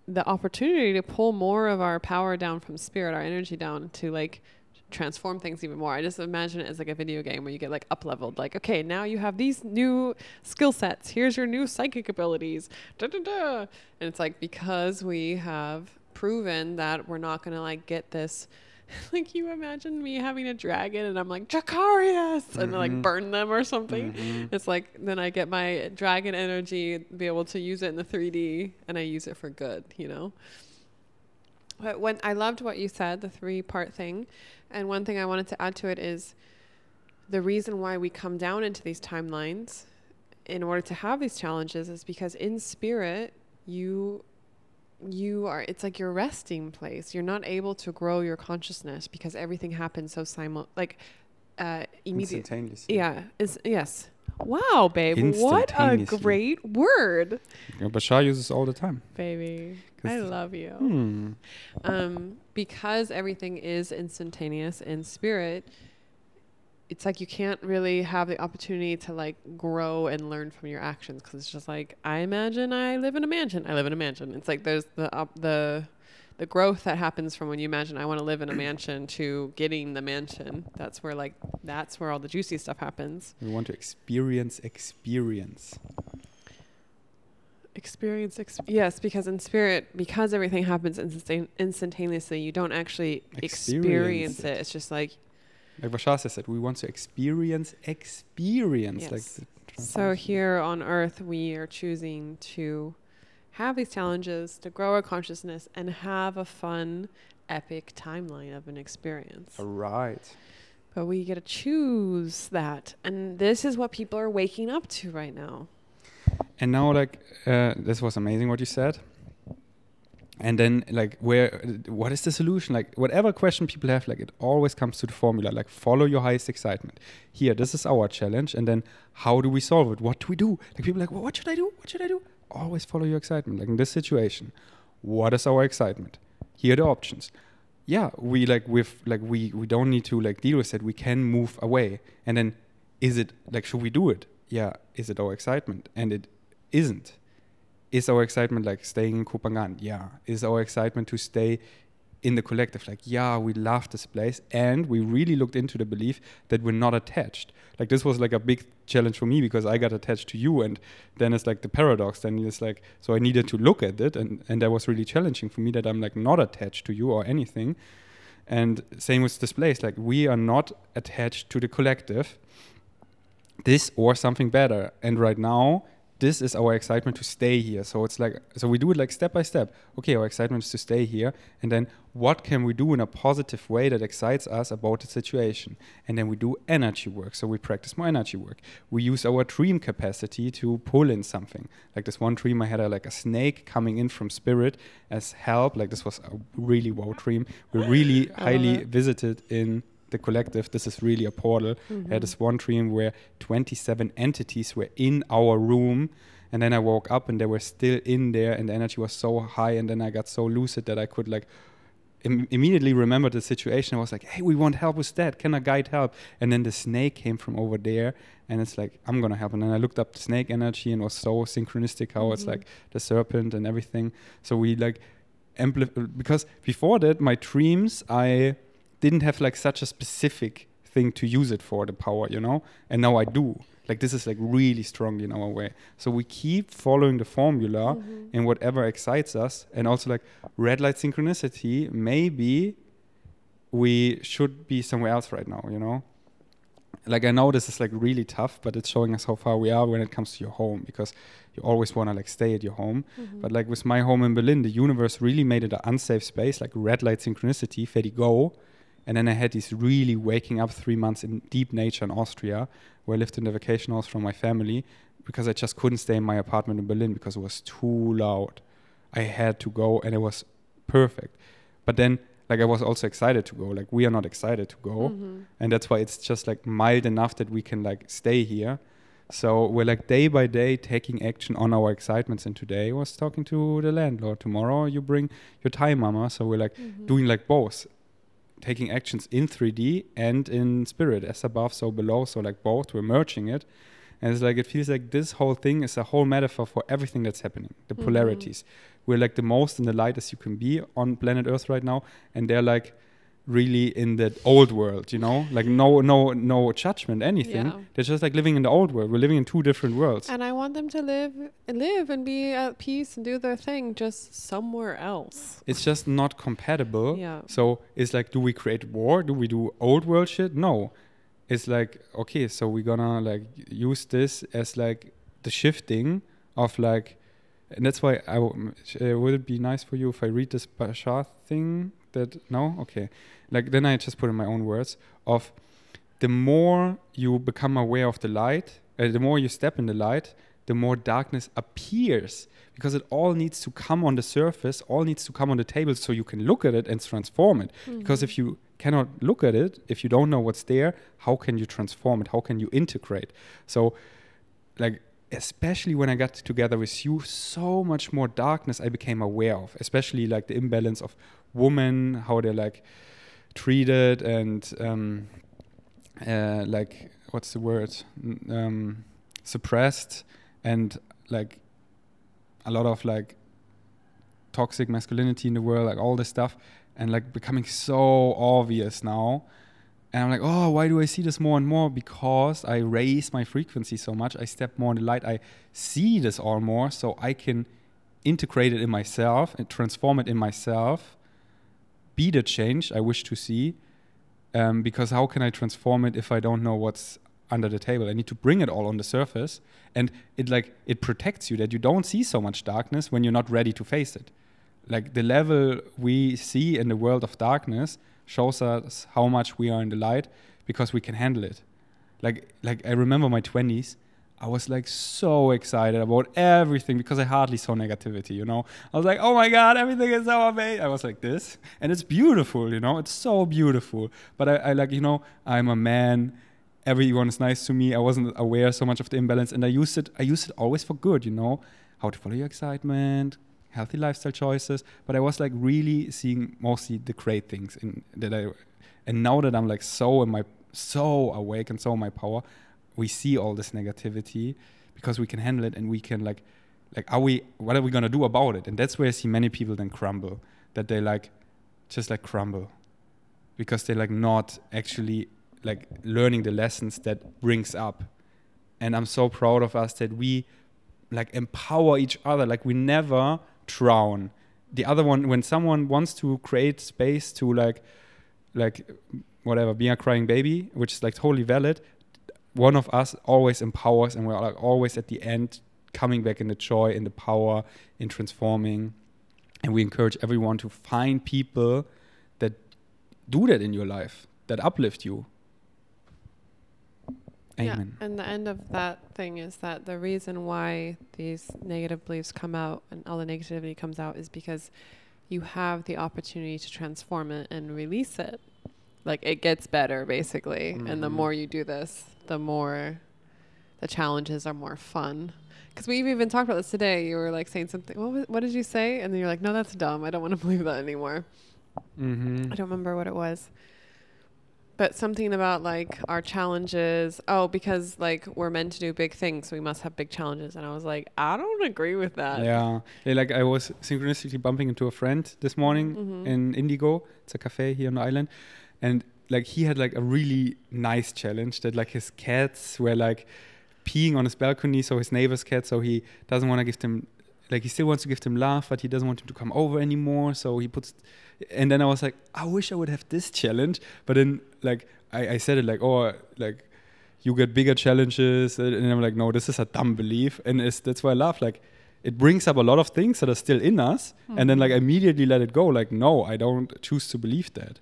the opportunity to pull more of our power down from spirit, our energy down to like transform things even more. I just imagine it as like a video game where you get like up leveled. Like, okay, now you have these new skill sets. Here's your new psychic abilities. Da, da, da. And it's like because we have proven that we're not gonna like get this like you imagine me having a dragon and I'm like Dracarys and then like burn them or something. Mhm. It's like then I get my dragon energy, be able to use it in the 3D, and I use it for good, you know. But when I loved what you said, the three part thing, and one thing I wanted to add to it is the reason why we come down into these timelines in order to have these challenges is because in spirit you you are it's like your resting place. You're not able to grow your consciousness because everything happens so simul like uh immediate Instantaneously. yeah is yes wow babe what a great word Yeah, Bashar uses all the time. Baby. i love you Hmm. um because everything is instantaneous in spirit it's like you can't really have the opportunity to like grow and learn from your actions because it's just like I imagine I live in a mansion. I live in a mansion. It's like there's the up the the growth that happens from when you imagine I want to live in a mansion to getting the mansion. That's where like that's where all the juicy stuff happens. We want to experience experience. Experience, ex- yes, because in spirit, because everything happens instan- instantaneously, you don't actually Experience experience, it. it. It's just like Like Bashar said, we want to experience experience. Like Yes. the So here on Earth, we are choosing to have these challenges, to grow our consciousness, and have a fun, epic timeline of an experience. All right. But we get to choose that, and this is what people are waking up to right now. And now, like, uh, this was amazing what you said. And then, like, where, what is the solution? Like, whatever question people have, like, it always comes to the formula, like, follow your highest excitement. Here, this is our challenge. And then, how do we solve it? What do we do? Like, people are like, well, what should I do? What should I do? Always follow your excitement. Like, in this situation, what is our excitement? Here are the options. Yeah, we like with like we we don't need to like deal with it. We can move away. And then, is it like should we do it? Yeah, is it our excitement? And it isn't. Is our excitement like staying in Koh Phangan? Yeah. Is our excitement to stay in the collective? Like, yeah, we love this place. And we really looked into the belief that we're not attached. Like, this was like a big challenge for me because I got attached to you. And then it's like the paradox. Then it's like, so I needed to look at it. And, and that was really challenging for me that I'm like not attached to you or anything. And same with this place. Like, we are not attached to the collective this or something better. And right now, this is our excitement to stay here. So it's like, so we do it like step by step. Okay, our excitement is to stay here. And then what can we do in a positive way that excites us about the situation? And then we do energy work. So we practice more energy work. We use our dream capacity to pull in something. Like this one dream, I had a, like a snake coming in from spirit as help. Like this was a really wow dream. We really highly visited in the collective. This is really a portal. I had this one dream where 27 entities were in our room. And then I woke up and they were still in there, and the energy was so high. And then I got so lucid that I could like Im- immediately remember the situation. I was like, "Hey, we want help with that. Can a guide help?" And then the snake came from over there, and it's like, "I'm gonna help." And then I looked up the snake energy, and was so synchronistic how it's Mhm. like the serpent and everything. So we like amplify because before that, my dreams I didn't have like such a specific thing to use it for the power, you know, and now I do. Like this is like really strongly in our way. So we keep following the formula Mhm. in whatever excites us, and also like red light synchronicity. Maybe we should be somewhere else right now, you know. Like I know this is like really tough, but it's showing us how far we are when it comes to your home because you always want to like stay at your home. Mhm. But like with my home in Berlin, the universe really made it an unsafe space, like red light synchronicity, Ferdi go. And then I had these really waking up three months in deep nature in Austria, where I lived in the vacation house from my family, because I just couldn't stay in my apartment in Berlin because it was too loud. I had to go, and it was perfect. But then, like, I was also excited to go. Like, we are not excited to go, Mhm. and that's why it's just like mild enough that we can like stay here. So we're like day by day taking action on our excitements. And today I was talking to the landlord. Tomorrow you bring your Thai mama. So we're like Mhm. doing like both, taking actions in 3D and in spirit, as above, so below. So like both, we're merging it. And it's like it feels like this whole thing is a whole metaphor for everything that's happening. The Mhm. polarities. We're like the most in the light as you can be on planet Earth right now, and they're like really in that old world, you know, like no no no judgment, anything. Yeah. They're just like living in the old world. We're living in two different worlds. And I want them to live, live and be at peace and do their thing, just somewhere else. It's just not compatible. Yeah. So it's like, do we create war? Do we do old world shit? No. It's like, okay, so we're gonna like use this as like the shifting of like, and that's why I w- uh, would it be nice for you if I read this Bashar thing? That no, okay, like then I just put in my own words of the more you become aware of the light, uh, the more you step in the light, the more darkness appears because it all needs to come on the surface, all needs to come on the table so you can look at it and transform it. Mm-hmm. Because if you cannot look at it, if you don't know what's there, how can you transform it? How can you integrate? So, like, especially when I got together with you, so much more darkness I became aware of, especially like the imbalance of women, how they're like treated and um, uh, like what's the word? Um, suppressed and like a lot of like toxic masculinity in the world like all this stuff and like becoming so obvious now. And i'm like oh why do i see this more and more? Because i raise my frequency so much i step more in the light i see this all more so i can integrate it in myself and transform it in myself be the change i wish to see um, because how can I transform it if I don't know what's under the table? I need to bring it all on the surface, and it like it protects you that you don't see so much darkness when you're not ready to face it. Like the level we see in the world of darkness shows us how much we are in the light because we can handle it. Like like I remember my twenties. I was like so excited about everything because I hardly saw negativity, you know. I was like, oh my God, everything is so amazing. I was like this. And it's beautiful, you know, it's so beautiful. But I, I like, you know, I'm a man. Everyone is nice to me. I wasn't aware so much of the imbalance. And I used it, I used it always for good, you know, how to follow your excitement, healthy lifestyle choices. But I was like really seeing mostly the great things in that I and now that I'm like so in my so awake and so in my power, we see all this negativity because we can handle it and we can like like are we what are we gonna do about it? And that's where i see many people then crumble that they like just like crumble because they're like not actually like learning the lessons that brings up. And i'm so proud of us that we like empower each other. Like we never drown. The other one when someone wants to create space to like like whatever being a crying baby which is like totally valid one of us always empowers and we're like always at the end coming back in the joy in the power in transforming. And we encourage everyone to find people that do that in your life that uplift you. Amen. Yeah, and the end of that thing is that the reason why these negative beliefs come out and all the negativity comes out is because you have the opportunity to transform it and release it. Like it gets better basically. And the Mhm. more you do this, the more the challenges are more fun. Because we've even talked about this today. You were like saying something. What, was, what did you say? And then you're like, no, that's dumb. I don't want to believe that anymore. mm-hmm. I don't remember what it was. But something about like our challenges. Oh, because like we're meant to do big things, so we must have big challenges. And I was like, I don't agree with that. yeah. yeah like i was synchronistically bumping into a friend this morning Mhm. in indigo it's a cafe here on the island and like he had like a really nice challenge that like his cats were like peeing on his balcony so his neighbor's cat so he doesn't want to give them like he still wants to give them love but he doesn't want them to come over anymore so he puts and then i was like i wish i would have this challenge but then like i, I said it like oh like you get bigger challenges and i'm like no this is a dumb belief and it's, that's why i laugh like it brings up a lot of things that are still in us hmm. and then like I immediately let it go like no i don't choose to believe that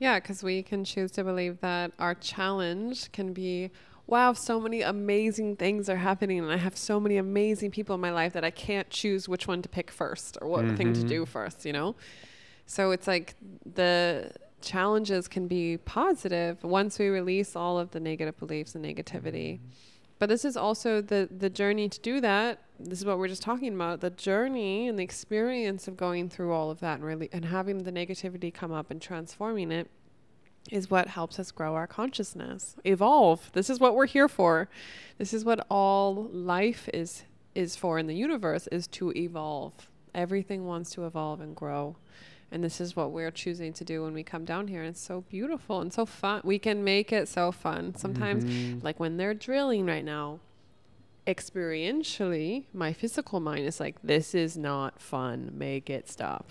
Yeah, because we can choose to believe that our challenge can be, wow, so many amazing things are happening, and I have so many amazing people in my life that I can't choose which one to pick first or what thing to do mm-hmm. first, you know? So it's like the challenges can be positive once we release all of the negative beliefs and negativity. Mm-hmm. But this is also the the journey to do that. This is what we're just talking about. The journey and the experience of going through all of that and really and having the negativity come up and transforming it is what helps us grow our consciousness. Evolve. This is what we're here for. This is what all life is is for in the universe is to evolve. Everything wants to evolve and grow. And this is what we're choosing to do when we come down here. And it's so beautiful and so fun. We can make it so fun. Sometimes Mhm. like when they're drilling right now experientially my physical mind is like this is not fun make it stop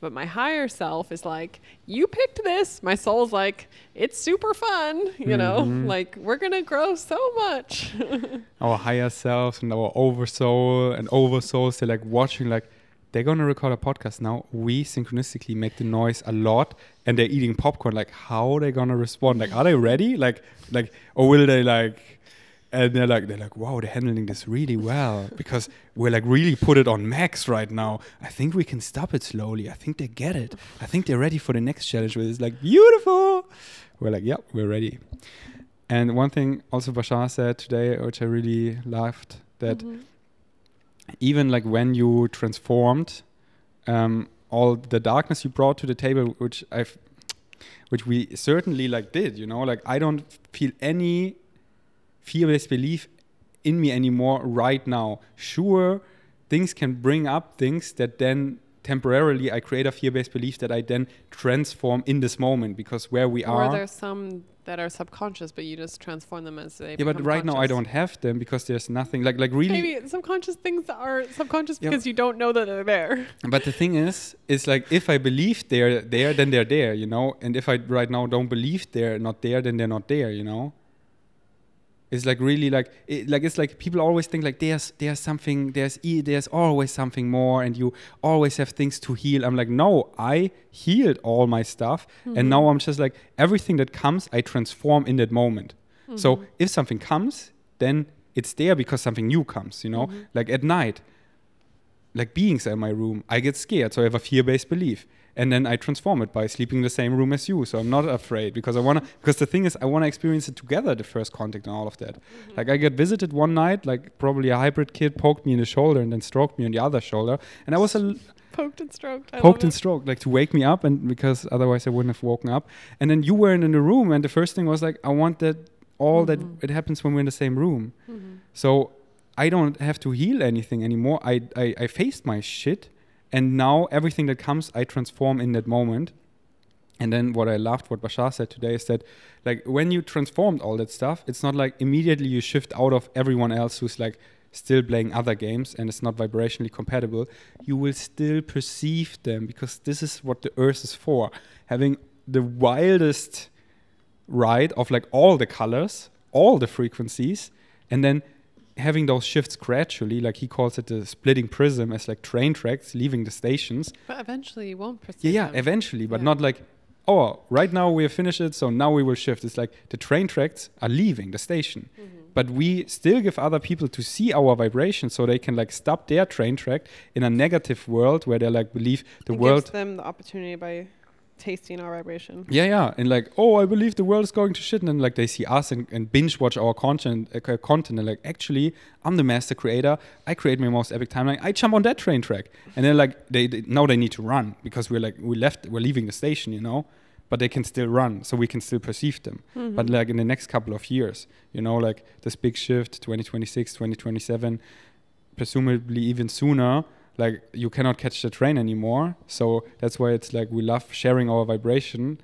but my higher self is like you picked this my soul's like it's super fun you know Mhm. like we're gonna grow so much our higher selves and our oversoul and oversouls they're like watching like they're gonna record a podcast now we synchronistically make the noise a lot and they're eating popcorn like how are they gonna respond like are they ready like like or will they like and they're like, they're like, wow, they're handling this really well because we're like really put it on max right now. I think we can stop it slowly. I think they get it. I think they're ready for the next challenge. Where it's like beautiful. We're like, yep, we're ready. And one thing also Bashar said today, which I really loved, that Mhm. Even like when you transformed um, all the darkness you brought to the table, which I've, which we certainly like did, you know, like I don't feel any fear-based belief in me anymore right now. Sure, things can bring up things that then temporarily I create a fear-based belief that I then transform in this moment because where we are. there's some that are subconscious, but you just transform them as they. Yeah, but right now I don't have them because there's nothing like like really. Maybe subconscious things are subconscious Yeah. because you don't know that they're there. But the thing is, is like if I believe they're there, then they're there, you know. And if I right now don't believe they're not there, then they're not there, you know. It's like really like it, like it's like people always think like there's there's something there's there's always something more and you always have things to heal. I'm like no, I healed all my stuff and hmm. now I'm just like everything that comes I transform in that moment. So hmm. if something comes, then it's there because something new comes, you know. Hmm. Like at night, like beings are in my room, I get scared, so I have a fear-based belief, and then I transform it by sleeping in the same room as you. So I'm not afraid because I wanna. Because the thing is, I wanna experience it together, the first contact and all of that. Like I get visited one night, like probably a hybrid kid poked me in the shoulder and then stroked me on the other shoulder, and I was a l- Poked and stroked. I poked and stroked, like to wake me up, and because otherwise I wouldn't have woken up. And then you weren't in the room, and the first thing was like, I want that all Mhm. that it happens when we're in the same room. it. Mhm. So I don't have to heal anything anymore. I, I, I faced my shit, and now everything that comes, I transform in that moment. And then what I loved, what Bashar said today, is that like when you transformed all that stuff, it's not like immediately you shift out of everyone else who's like still playing other games and it's not vibrationally compatible. You will still perceive them because this is what the earth is for. Having the wildest ride of like all the colors, all the frequencies, and then having those shifts gradually, like he calls it the splitting prism, as like train tracks leaving the stations. But eventually you won't Yeah, yeah, them. eventually, but Yeah. not like, oh, right now we have finished it, so now we will shift. It's like the train tracks are leaving the station, Mm-hmm. but we still give other people to see our vibration, so they can like stop their train track in a negative world where they like believe the it world gives them the opportunity by tasting our vibration. Yeah, yeah, and like, oh, I believe the world is going to shit, and then like they see us and, and binge watch our content, uh, content, and like, actually, I'm the master creator. I create my most epic timeline. I jump on that train track, and then like they, they now they need to run because we're like we left, we're leaving the station, you know, but they can still run, so we can still perceive them. Mm-hmm. But like in the next couple of years, you know, like this big shift, 2026, 2027, presumably even sooner, like you cannot catch the train anymore. So that's why it's like we love sharing our vibration,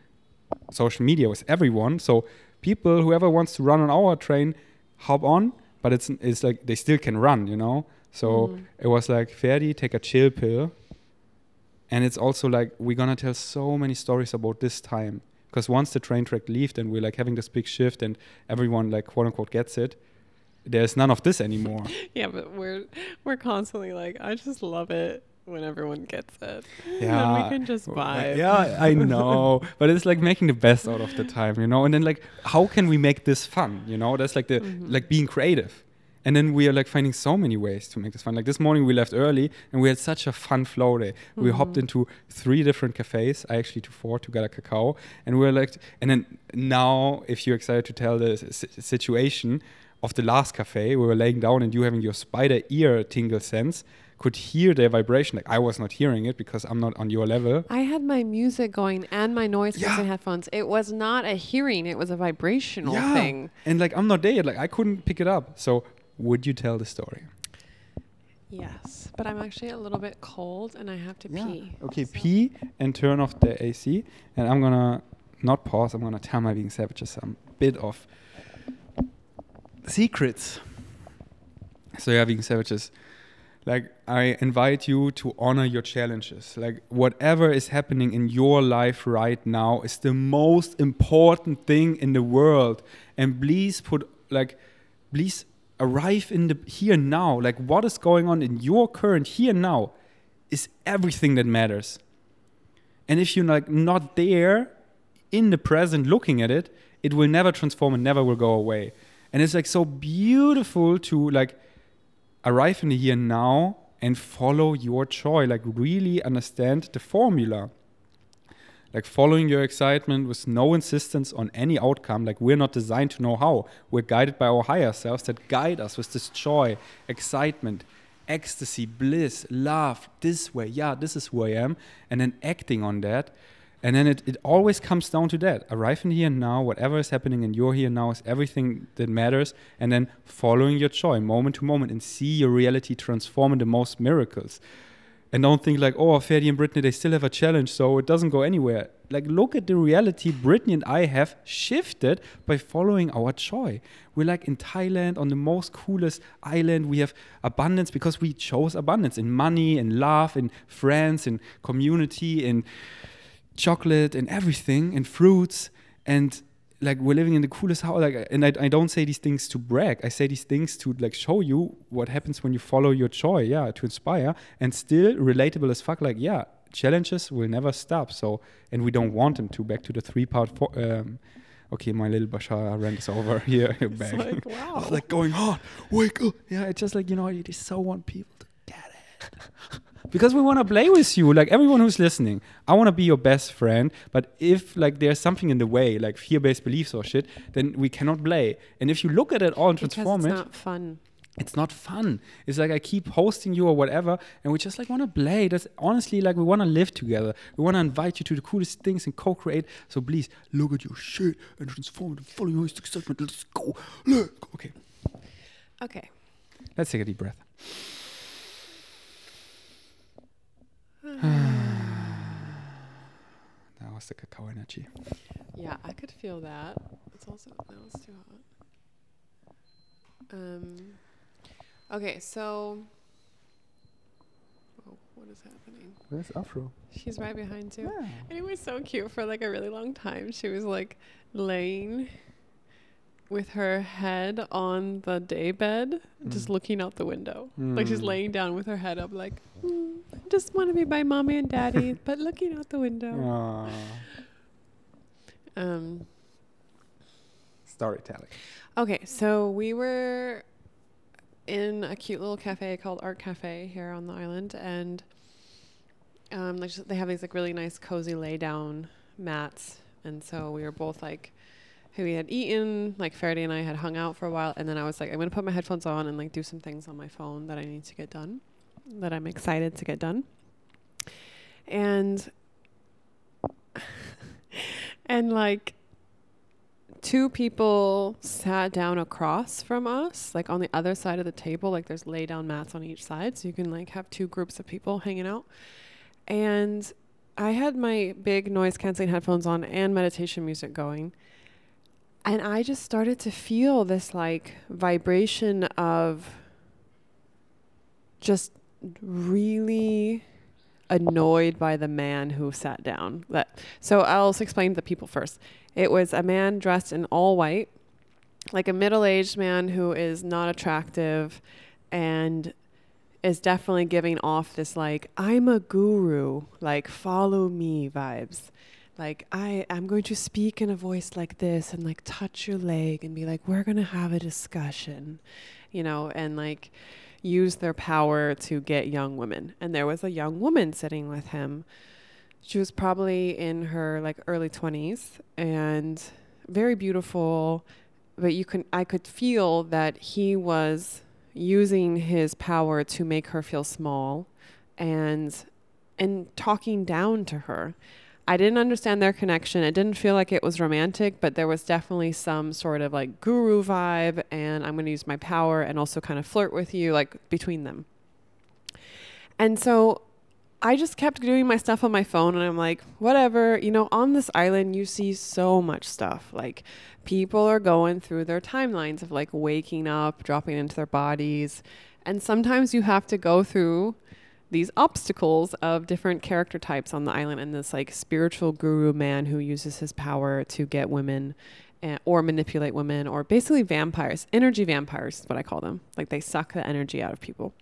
social media with everyone. So people, whoever wants to run on our train, hop on. But it's it's like they still can run, you know. So Mhm. it was like Ferdi, take a chill pill. And it's also like we're gonna tell so many stories about this time because once the train track left and we're like having this big shift and everyone like quote unquote gets it, there's none of this anymore. Yeah, but we're we're constantly like, I just love it when everyone gets it. Yeah. and we can just vibe. Yeah, I know, but it's like making the best out of the time, you know. And then like, how can we make this fun? You know, that's like the Mhm. like being creative. And then we are like finding so many ways to make this fun. Like this morning we left early and we had such a fun flow day. We hopped into three different cafes, I actually to four to get a cacao. And we are like, and then now, if you're excited to tell the s- situation of the last cafe, we were laying down and you having your spider ear tingle sense could hear their vibration. Like I was not hearing it because I'm not on your level. I had my music going and my noise Yeah. headphones. It was not a hearing; it was a vibrational Yeah. thing. And like I'm not there yet. Like I couldn't pick it up. So would you tell the story? Yes, but I'm actually a little bit cold and I have to pee. Okay, so- pee and turn off the AC. And I'm gonna not pause. I'm gonna tell my being savages some bit of secrets. So yeah, being savages. Like I invite you to honor your challenges. Like whatever is happening in your life right now is the most important thing in the world. And please put like please arrive in the here now. Like what is going on in your current here now is everything that matters. And if you're like not there in the present looking at it, it will never transform and never will go away. And it's like so beautiful to like arrive in the here now and follow your joy like really understand the formula. Like following your excitement with no insistence on any outcome like we're not designed to know how. We're guided by our higher selves that guide us with this joy excitement ecstasy bliss love this way yeah this is who i am. And then acting on that and then it, it always comes down to that arrive in here and now whatever is happening in your here and now is everything that matters and then following your joy moment to moment and see your reality transform into most miracles and don't think like, oh, Ferdi and Brittnee, they still have a challenge, so it doesn't go anywhere. Like, look at the reality Brittnee and I have shifted by following our joy. We're like in Thailand on the most coolest island. We have abundance because we chose abundance in money, in love, in friends, in community, in chocolate, and everything, and fruits. And like we're living in the coolest house like and I, I don't say these things to brag i say these things to like show you what happens when you follow your joy yeah to inspire and still relatable as fuck like yeah challenges will never stop so and we don't want them to back to the three part um, okay my little bashar rant is over here back like, wow. like going on wake up yeah it's just like you know you just so want people to get it because we want to play with you like everyone who's listening i want to be your best friend but if like there's something in the way like fear-based beliefs or shit then we cannot play and if you look at it all and transform because it it's not fun it's not fun. It's like I keep hosting you or whatever, and we just like want to play. That's honestly like we want to live together. We want to invite you to the coolest things and co-create. So please look at your shit and transform it and follow your excitement. Let's go. Let's go. Okay, okay let's take a deep breath. that was the cacao energy. yeah i could feel that it's also that was too hot um okay so oh, what is happening Where's Afro? she's right behind too And it was so cute for like a really long time. She was like laying with her head on the day bed, just Mm. looking out the window. Like she's Mm. laying down with her head up, like, "Mm, I just want to be by mommy and daddy, but looking out the window. Um, Storytelling. okay, so we were in a cute little cafe called Art Cafe here on the island, and um, like just- they have these like really nice cozy lay down mats, and so we were both like, who we had eaten, like Ferdi and I had hung out for a while, and then I was like, I'm gonna put my headphones on and like do some things on my phone that I need to get done, that I'm excited to get done, and and like two people sat down across from us, like on the other side of the table. Like there's lay down mats on each side, so you can like have two groups of people hanging out. And I had my big noise canceling headphones on and meditation music going. And I just started to feel this like vibration of just really annoyed by the man who sat down. That so I'll explain the people first. It was a man dressed in all white, like a middle-aged man who is not attractive and is definitely giving off this like I'm a guru, like follow me vibes. Like I I'm going to speak in a voice like this and like touch your leg and be like we're going to have a discussion, you know, and like use their power to get young women. And there was a young woman sitting with him. She was probably in her like early 20s and very beautiful, but you can I could feel that he was using his power to make her feel small and and talking down to her. I didn't understand their connection. It didn't feel like it was romantic, but there was definitely some sort of like guru vibe and I'm going to use my power and also kind of flirt with you like between them. And so I just kept doing my stuff on my phone and I'm like, whatever, you know, on this island you see so much stuff. Like people are going through their timelines of like waking up, dropping into their bodies, and sometimes you have to go through these obstacles of different character types on the island and this like spiritual guru man who uses his power to get women uh, or manipulate women or basically vampires energy vampires is what i call them. Like they suck the energy out of people.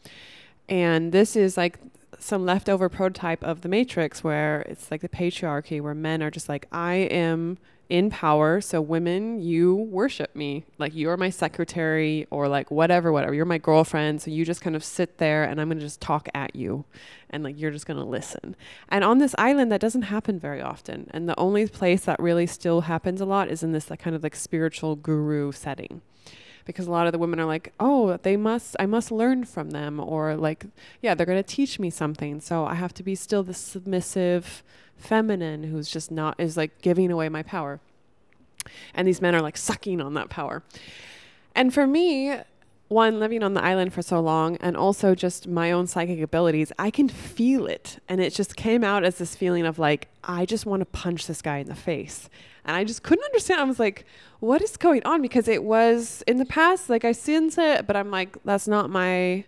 And this is like some leftover prototype of the matrix where it's like the patriarchy where men are just like i am in power. So women, you worship me. Like you're my secretary or like whatever, whatever. You're my girlfriend. So you just kind of sit there and I'm going to just talk at you and like you're just going to listen. And on this island that doesn't happen very often. And the only place that really still happens a lot is in this like kind of like spiritual guru setting because a lot of the women are like, oh, they must, I must learn from them, or like, yeah, they're going to teach me something. So I have to be still the submissive feminine who's just not, is like giving away my power. And these men are like sucking on that power. And for me, one, living on the island for so long, and also just my own psychic abilities, I can feel it. And it just came out as this feeling of like, I just want to punch this guy in the face. And I just couldn't understand. I was like, what is going on? Because it was in the past, like I sensed it, but I'm like, that's not my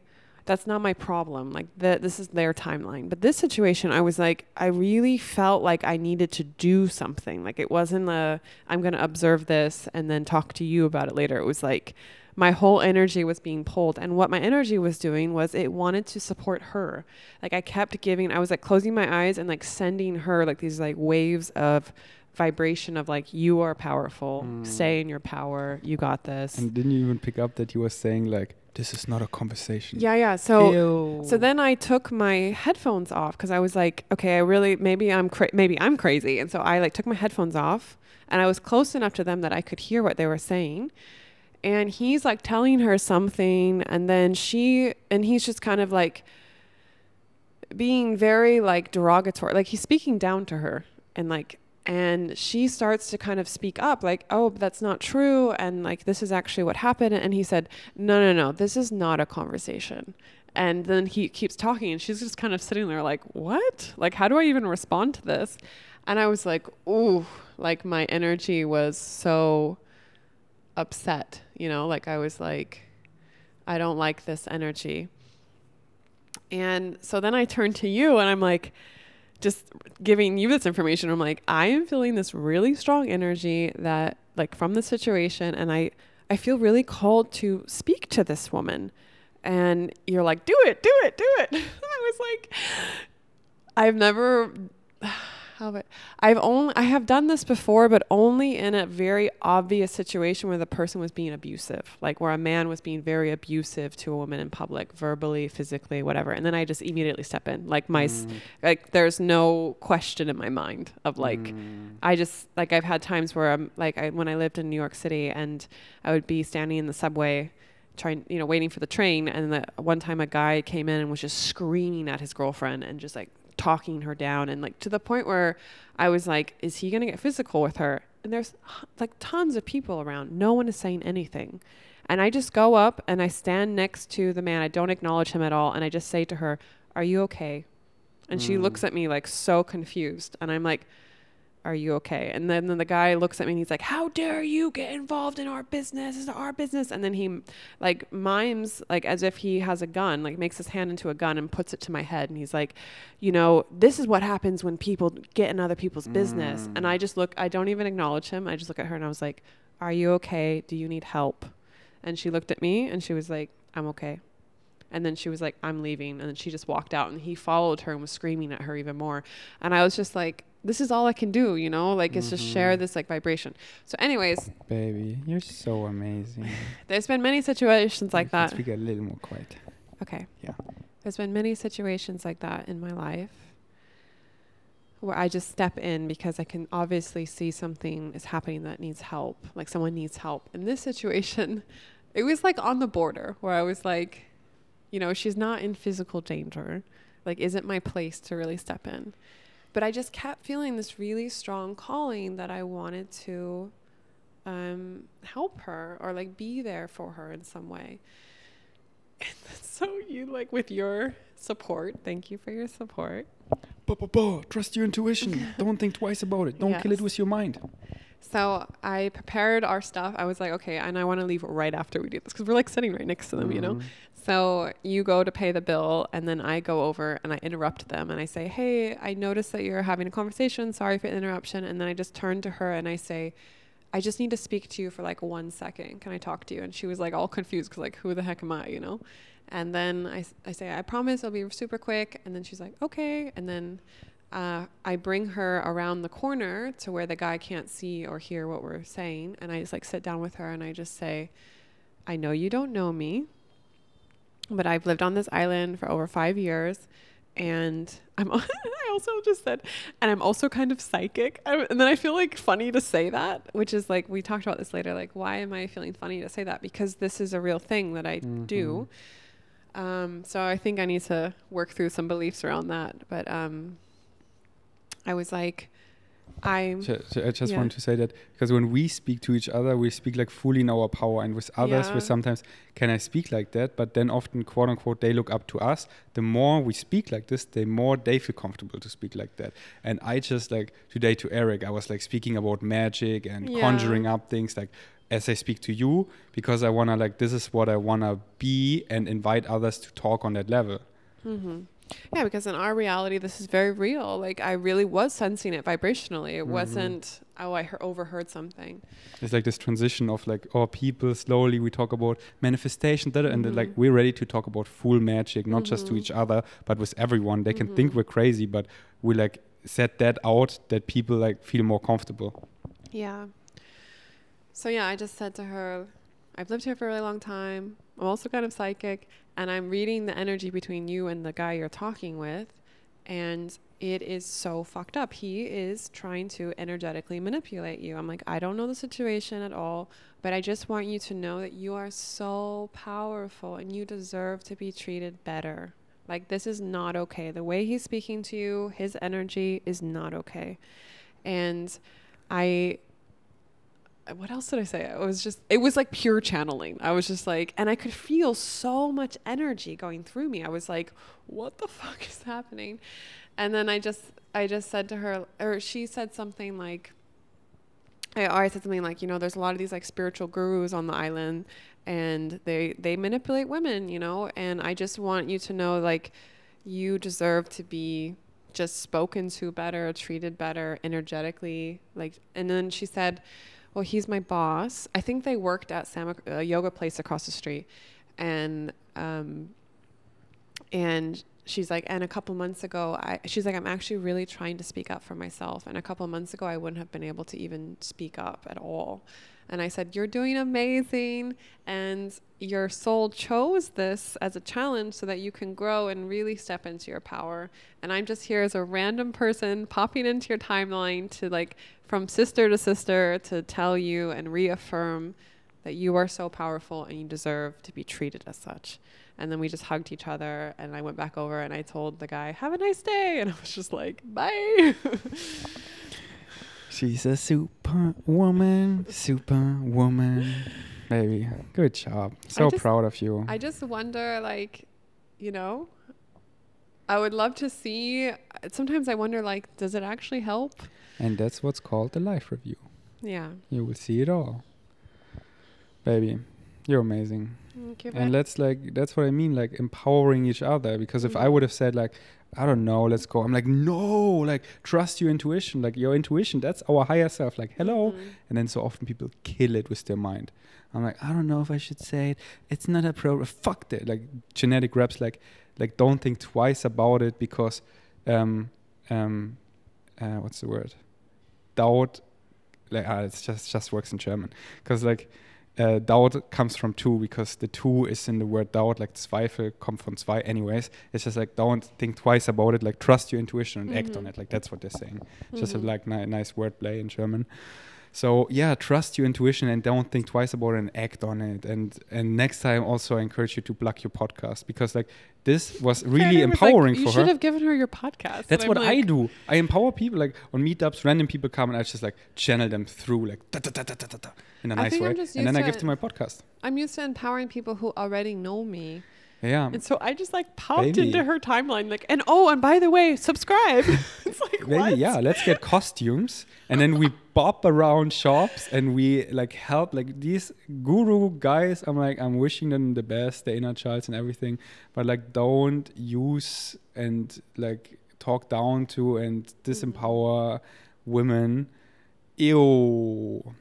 that's not my problem. Like that this is their timeline. But this situation I was like I really felt like I needed to do something. Like it wasn't a I'm going to observe this and then talk to you about it later. It was like my whole energy was being pulled and what my energy was doing was it wanted to support her like i kept giving i was like closing my eyes and like sending her like these like waves of vibration of like you are powerful mm. stay in your power you got this and didn't you even pick up that he was saying like this is not a conversation. Yeah yeah so Ew. so then i took my headphones off because i was like okay i really maybe i'm cra- maybe i'm crazy. And so i like took my headphones off and i was close enough to them that i could hear what they were saying. And he's like telling her something and then she and he's just kind of like being very like derogatory like he's speaking down to her and like and she starts to kind of speak up like oh that's not true and like this is actually what happened and he said no no no this is not a conversation and then he keeps talking and she's just kind of sitting there like what? Like how do i even respond to this? And i was like ooh like my energy was so upset you know like i was like i don't like this energy. And so then i turned to you and i'm like just giving you this information, I'm like, I am feeling this really strong energy that like from the situation and I I feel really called to speak to this woman. And you're like, do it, do it, do it. I was like, I've never how I've only I have done this before, but only in a very obvious situation where the person was being abusive, like where a man was being very abusive to a woman in public, verbally, physically, whatever. And then I just immediately step in, like my mm. like there's no question in my mind of like mm. I just like I've had times where I'm like I when I lived in New York City and I would be standing in the subway trying you know waiting for the train and the one time a guy came in and was just screaming at his girlfriend and just like talking her down and like to the point where I was like, is he going to get physical with her? And there's like tons of people around. No one is saying anything. And I just go up and I stand next to the man. I don't acknowledge him at all. And I just say to her, Are you okay? And mm. she looks at me like so confused. And I'm like, are you okay? And then, then the guy looks at me and he's like, how dare you get involved in our business? Is our business. And then he like mimes like as if he has a gun, like makes his hand into a gun and puts it to my head. And he's like, you know, this is what happens when people get in other people's mm. business. And I just look, I don't even acknowledge him. I just look at her and I was like, are you okay? Do you need help? And she looked at me and she was like, I'm okay. And then she was like, I'm leaving. And then she just walked out and he followed her and was screaming at her even more. And I was just like, this is all I can do, you know? Like it's mm-hmm. just share mm-hmm. this like vibration. So anyways, baby, you're so amazing. there's been many situations like that. Let's Speak a little more quiet. Okay. Yeah. There's been many situations like that in my life where I just step in because I can obviously see something is happening that needs help, like someone needs help. In this situation, it was like on the border where I was like, you know, she's not in physical danger. Like, isn't my place to really step in? But I just kept feeling this really strong calling that I wanted to um, help her or like be there for her in some way. And so you like with your support, thank you for your support. Bah, bah, bah. Trust your intuition. Don't think twice about it. Don't yes. kill it with your mind. So I prepared our stuff. I was like, okay, and I want to leave right after we do this because we're like sitting right next to them, mm-hmm. you know. Mm-hmm. So you go to pay the bill, and then I go over and I interrupt them and I say, Hey, I noticed that you're having a conversation. Sorry for the interruption. And then I just turn to her and I say, I just need to speak to you for like one second. Can I talk to you? And she was like all confused because, like, who the heck am I, you know? And then I, I say, I promise I'll be super quick. And then she's like, Okay. And then uh, I bring her around the corner to where the guy can't see or hear what we're saying. And I just like sit down with her and I just say, I know you don't know me, but I've lived on this island for over five years. And I'm, I also just said, and I'm also kind of psychic. I, and then I feel like funny to say that, which is like, we talked about this later. Like, why am I feeling funny to say that? Because this is a real thing that I Mhm. do. Um, so I think I need to work through some beliefs around that. But um, I was like, I'm. Ju- ju- I just Yeah. want to say that because when we speak to each other, we speak like fully in our power, and with others, Yeah. we sometimes can I speak like that, but then often quote unquote they look up to us. The more we speak like this, the more they feel comfortable to speak like that. And I just like today to Eric, I was like speaking about magic and Yeah. conjuring up things like as I speak to you because I wanna like this is what I wanna be and invite others to talk on that level. hmm Yeah, because in our reality, this is very real. Like I really was sensing it vibrationally. It Mhm. wasn't. Oh, I heard, overheard something. It's like this transition of like, oh, people slowly we talk about manifestation, da, da, and like we're ready to talk about full magic, not just to Mhm. each other, but with everyone. They can think Mhm. we're crazy, but we like set that out that people like feel more comfortable. Yeah. So yeah, I just said to her, I've lived here for a really long time. I'm also kind of psychic, and I'm reading the energy between you and the guy you're talking with, and it is so fucked up. He is trying to energetically manipulate you. I'm like, I don't know the situation at all, but I just want you to know that you are so powerful and you deserve to be treated better. Like this is not okay. The way he's speaking to you, his energy is not okay. And I what else did I say? It was just it was like pure channeling. I was just like and I could feel so much energy going through me. I was like, what the fuck is happening? And then I just I just said to her or she said something like I, I said something like, you know, there's a lot of these like spiritual gurus on the island and they they manipulate women, you know, and I just want you to know like you deserve to be just spoken to better, treated better energetically. Like and then she said, Well, he's my boss. I think they worked at Sam a yoga place across the street. And um and she's like and a couple months ago I she's like I'm actually really trying to speak up for myself and a couple months ago I wouldn't have been able to even speak up at all. And I said, You're doing amazing. And your soul chose this as a challenge so that you can grow and really step into your power. And I'm just here as a random person popping into your timeline to, like, from sister to sister, to tell you and reaffirm that you are so powerful and you deserve to be treated as such. And then we just hugged each other. And I went back over and I told the guy, Have a nice day. And I was just like, Bye. She's a superwoman, superwoman. Baby, good job. So just- proud of you. I just wonder, like, you know, I would love to see. Sometimes I wonder, like, does it actually help? and that's what's called the life review. Yeah. You will see it all. Baby, you're amazing. Thank you. and let's like that's what i mean like empowering each other because if mm-hmm. i would have said like i don't know let's go. I'm like no like trust your intuition like your intuition that's our higher self like hello. Mhm. and then so often people kill it with their mind. I'm like i don't know if i should say it. It's not a problem fuck that. Like genetic reps like like don't think twice about it because um um uh, what's the word? Doubt like ah, it's just just works in german. Because like uh, doubt comes from two because the two is in the word doubt, like Zweifel kommt from zwei. Anyways, it's just like don't think twice about it, like trust your intuition and act on Mhm. it. Like that's what they're saying. Just a Mhm. like ni- nice wordplay in German. So yeah, trust your intuition and don't think twice about it and act on it. And and next time also I encourage you to plug your podcast because like this was really Karen was like, empowering you for her. You should have given her your podcast. That's what I'm I do. I empower people like on meetups, random people come and I just like channel them through like da, da, da, da, da, da, in a I nice way. And then I give to my podcast. I'm used to empowering people who already know me. Yeah. And so I just like popped Baby. into her timeline, like, and oh, and by the way, subscribe. it's like, Maybe, what? yeah, let's get costumes and then we bop around shops and we like help like these guru guys. I'm like, I'm wishing them the best, the inner childs and everything, but like don't use and like talk down to and mm-hmm. disempower women. Ew.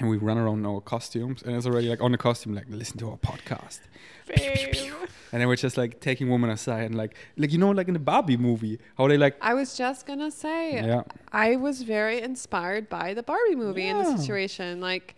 And we run around in our costumes and it's already like on the costume, like listen to our podcast. And we're just like taking women aside and like like you know like in the Barbie movie how they like I was just gonna say, yeah I was very inspired by the Barbie movie in the situation. Like,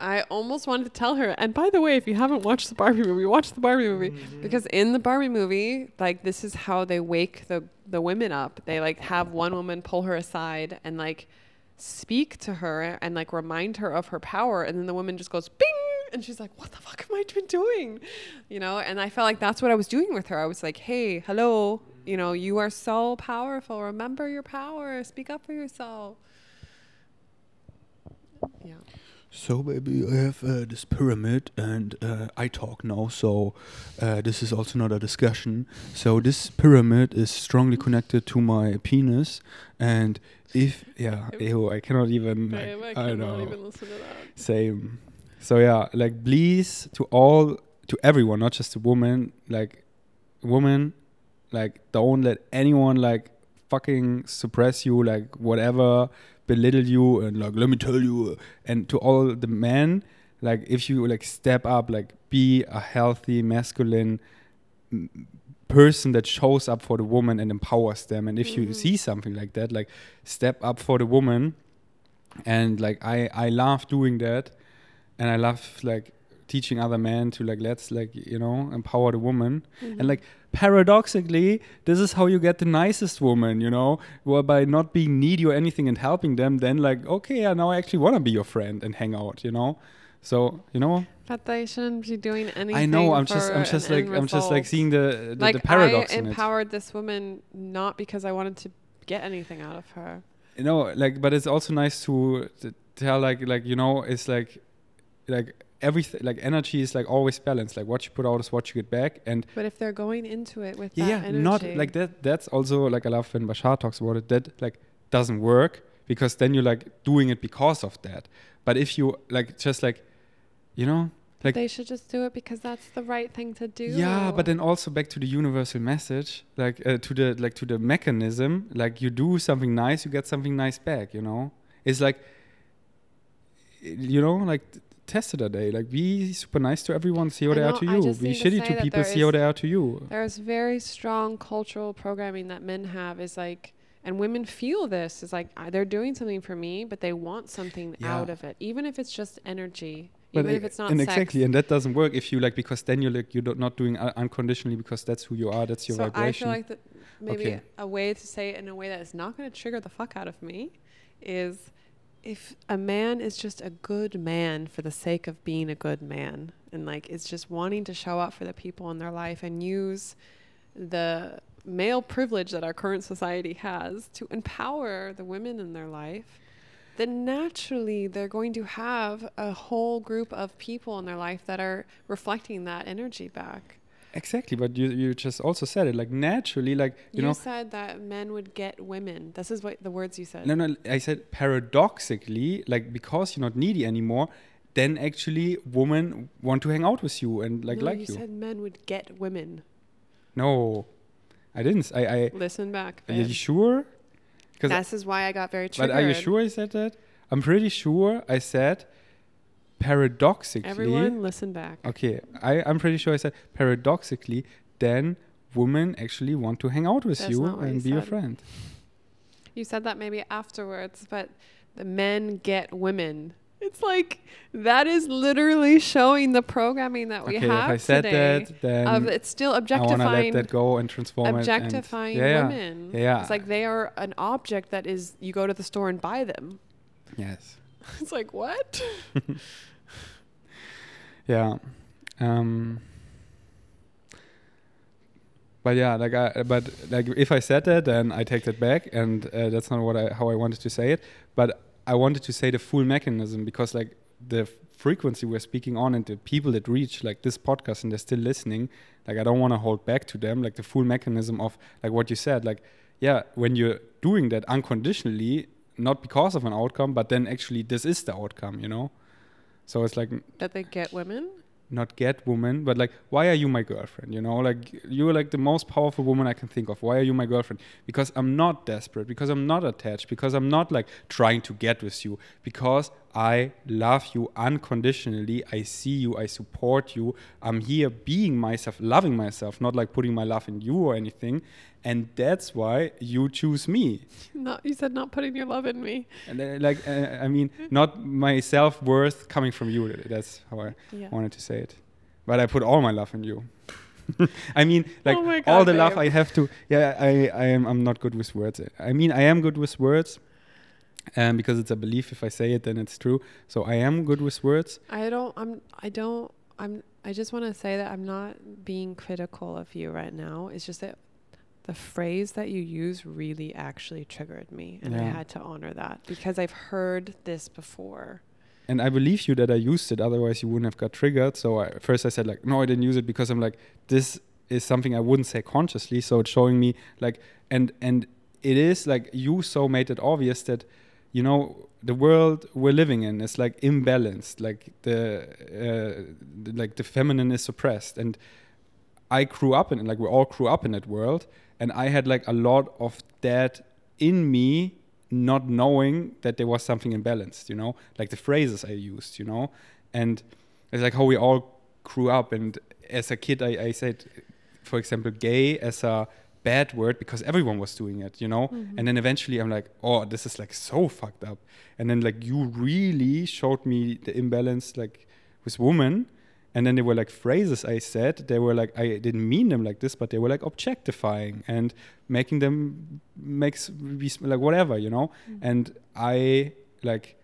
I almost wanted to tell her. And by the way, if you haven't watched the Barbie movie, watch the Barbie movie Mm-hmm. because in the Barbie movie, like this is how they wake the the women up. They like have one woman pull her aside and like speak to her and like remind her of her power, and then the woman just goes bing. And she's like, "What the fuck am I been doing?" You know, and I felt like that's what I was doing with her. I was like, "Hey, hello, you know, you are so powerful. Remember your power. Speak up for yourself." Yeah. So, baby, I have uh, this pyramid and uh, I talk now, so uh, this is also not a discussion. So, this pyramid is strongly connected to my penis, and if, yeah, ew, I cannot even, Babe, like, I I, cannot know, even listen to that. same. So, yeah, like, please, to all, to everyone, not just a woman, like, woman, like, don't let anyone, like, fucking suppress you, like, whatever belittle you and like let me tell you and to all the men like if you like step up like be a healthy masculine person that shows up for the woman and empowers them and if you Mhm. see something like that like step up for the woman and like i i love doing that and i love like teaching other men to like let's like you know empower the woman Mm-hmm. and like paradoxically, this is how you get the nicest woman, you know, well, by not being needy or anything and helping them, then like, okay, yeah, now I actually want to be your friend and hang out, you know. So you know, But they shouldn't be doing anything. I know I'm just I'm just like I'm just like seeing the the, like the paradox I in it. empowered this woman not because I wanted to get anything out of her. You know, like, but it's also nice to, to tell like like you know, it's like like everything like energy is like always balanced. Like what you put out is what you get back, and But if they're going into it with yeah, yeah energy, not like that that's also like i love when bashar talks about it that like doesn't work because then you're like doing it because of that but if you like just like you know like they should just do it because that's the right thing to do. yeah but then also back to the universal message like uh, to the like to the mechanism like you do something nice you get something nice back you know it's like you know like t- test it a day like be super nice to everyone see how they are to you be need to shitty to people see how is- they are to you There's very strong cultural programming that men have is like, and women feel this is like they're doing something for me, but they want something Yeah. out of it, even if it's just energy, But even if it's not and sex. exactly, and that doesn't work if you like because then you're like you're not doing uh, unconditionally because that's who you are, that's your so I feel like that maybe Okay. a way to say it in a way that is not going to trigger the fuck out of me is if a man is just a good man for the sake of being a good man and like is just wanting to show up for the people in their life and use the male privilege that our current society has to empower the women in their life then naturally they're going to have a whole group of people in their life that are reflecting that energy back exactly, but you you just also said it like naturally, like you, You, know. said that men would get women. This is what the words you said. No, no, I said paradoxically, like because you're not needy anymore, then actually women want to hang out with you and like no, like you, you. said men would get women. no, I didn't. I Listen back. are you sure? Because This is why I got very triggered. but are you sure I said that? I'm pretty sure I said paradoxically. Everyone, listen back. Okay, I, I'm pretty sure I said paradoxically, then women actually want to hang out with That's you and you be your friend. You said that maybe afterwards, but the men get women. It's like that is literally showing the programming that we okay, if have I said today. that, then of it's still objectifying. I want to let that go and transform it. objectifying yeah, yeah, women. Yeah, yeah. It's like they are an object that is you go to the store and buy them. yes, It's like what? yeah. Um, but yeah, like I, but like if I said that, then I take that back, and uh, that's not what I how I wanted to say it. But I wanted to say the full mechanism because like the frequency we're speaking on and the people that reach like this podcast and they're still listening, like I don't want to hold back to them like the full mechanism of like what you said, like yeah, when you're doing that unconditionally, not because of an outcome, but then actually this is the outcome, you know. So it's like that they get women? not get women, but like, why are you my girlfriend? You know, like you're like the most powerful woman I can think of. Why are you my girlfriend? Because I'm not desperate, because I'm not attached, because I'm not like trying to get with you, because I love you unconditionally. I see you. I support you. I'm here being myself, loving myself, not like putting my love in you or anything. And that's why you choose me. Not you said not putting your love in me. And uh, like, uh, I mean, not my self worth coming from you. That's how I Yeah. wanted to say it. But I put all my love in you. I mean, like Oh my all God, the love. I have to. Yeah, I, I am. I'm not good with words. I mean, I am good with words, um, because it's a belief. If I say it, then it's true. So I am good with words. I don't I'm I don't I'm I just want to say that I'm not being critical of you right now. It's just that the phrase that you use really actually triggered me and I had to honor that because I've heard this before. And I believe you that I used it. Otherwise, you wouldn't have got triggered. So I, first I said like, no, I didn't use it because I'm like, this is something I wouldn't say consciously. So it's showing me like, and and it is like you so made it obvious that, you know, the world we're living in is like imbalanced. Like the, uh, the like the feminine is suppressed, and I grew up in it. Like we all grew up in that world, and I had like a lot of that in me not knowing that there was something imbalanced, you know, like the phrases I used, you know, and it's like how we all grew up. And as a kid, I, I said, for example, gay as a bad word because everyone was doing it, you know, mm-hmm. and then eventually I'm like, oh, this is like so fucked up. And then like you really showed me the imbalance like with women. And then there were like phrases I said. They were like I didn't mean them like this, but they were like objectifying and making them makes like whatever, you know. Mm-hmm. And I like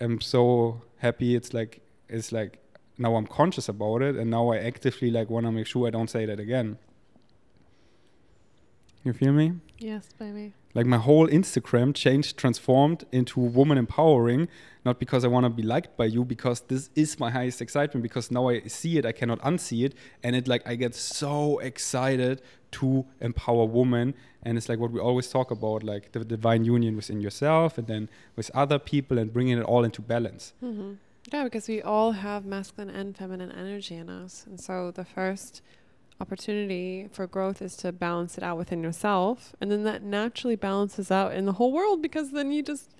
am so happy. It's like it's like now I'm conscious about it, and now I actively like want to make sure I don't say that again. You feel me? Yes, baby. Like my whole Instagram changed, transformed into woman empowering, not because I want to be liked by you, because this is my highest excitement. Because now I see it, I cannot unsee it, and it like I get so excited to empower women, and it's like what we always talk about, like the divine union within yourself, and then with other people, and bringing it all into balance. hmm Yeah, because we all have masculine and feminine energy in us. And so the first opportunity for growth is to balance it out within yourself. And then that naturally balances out in the whole world because then you just,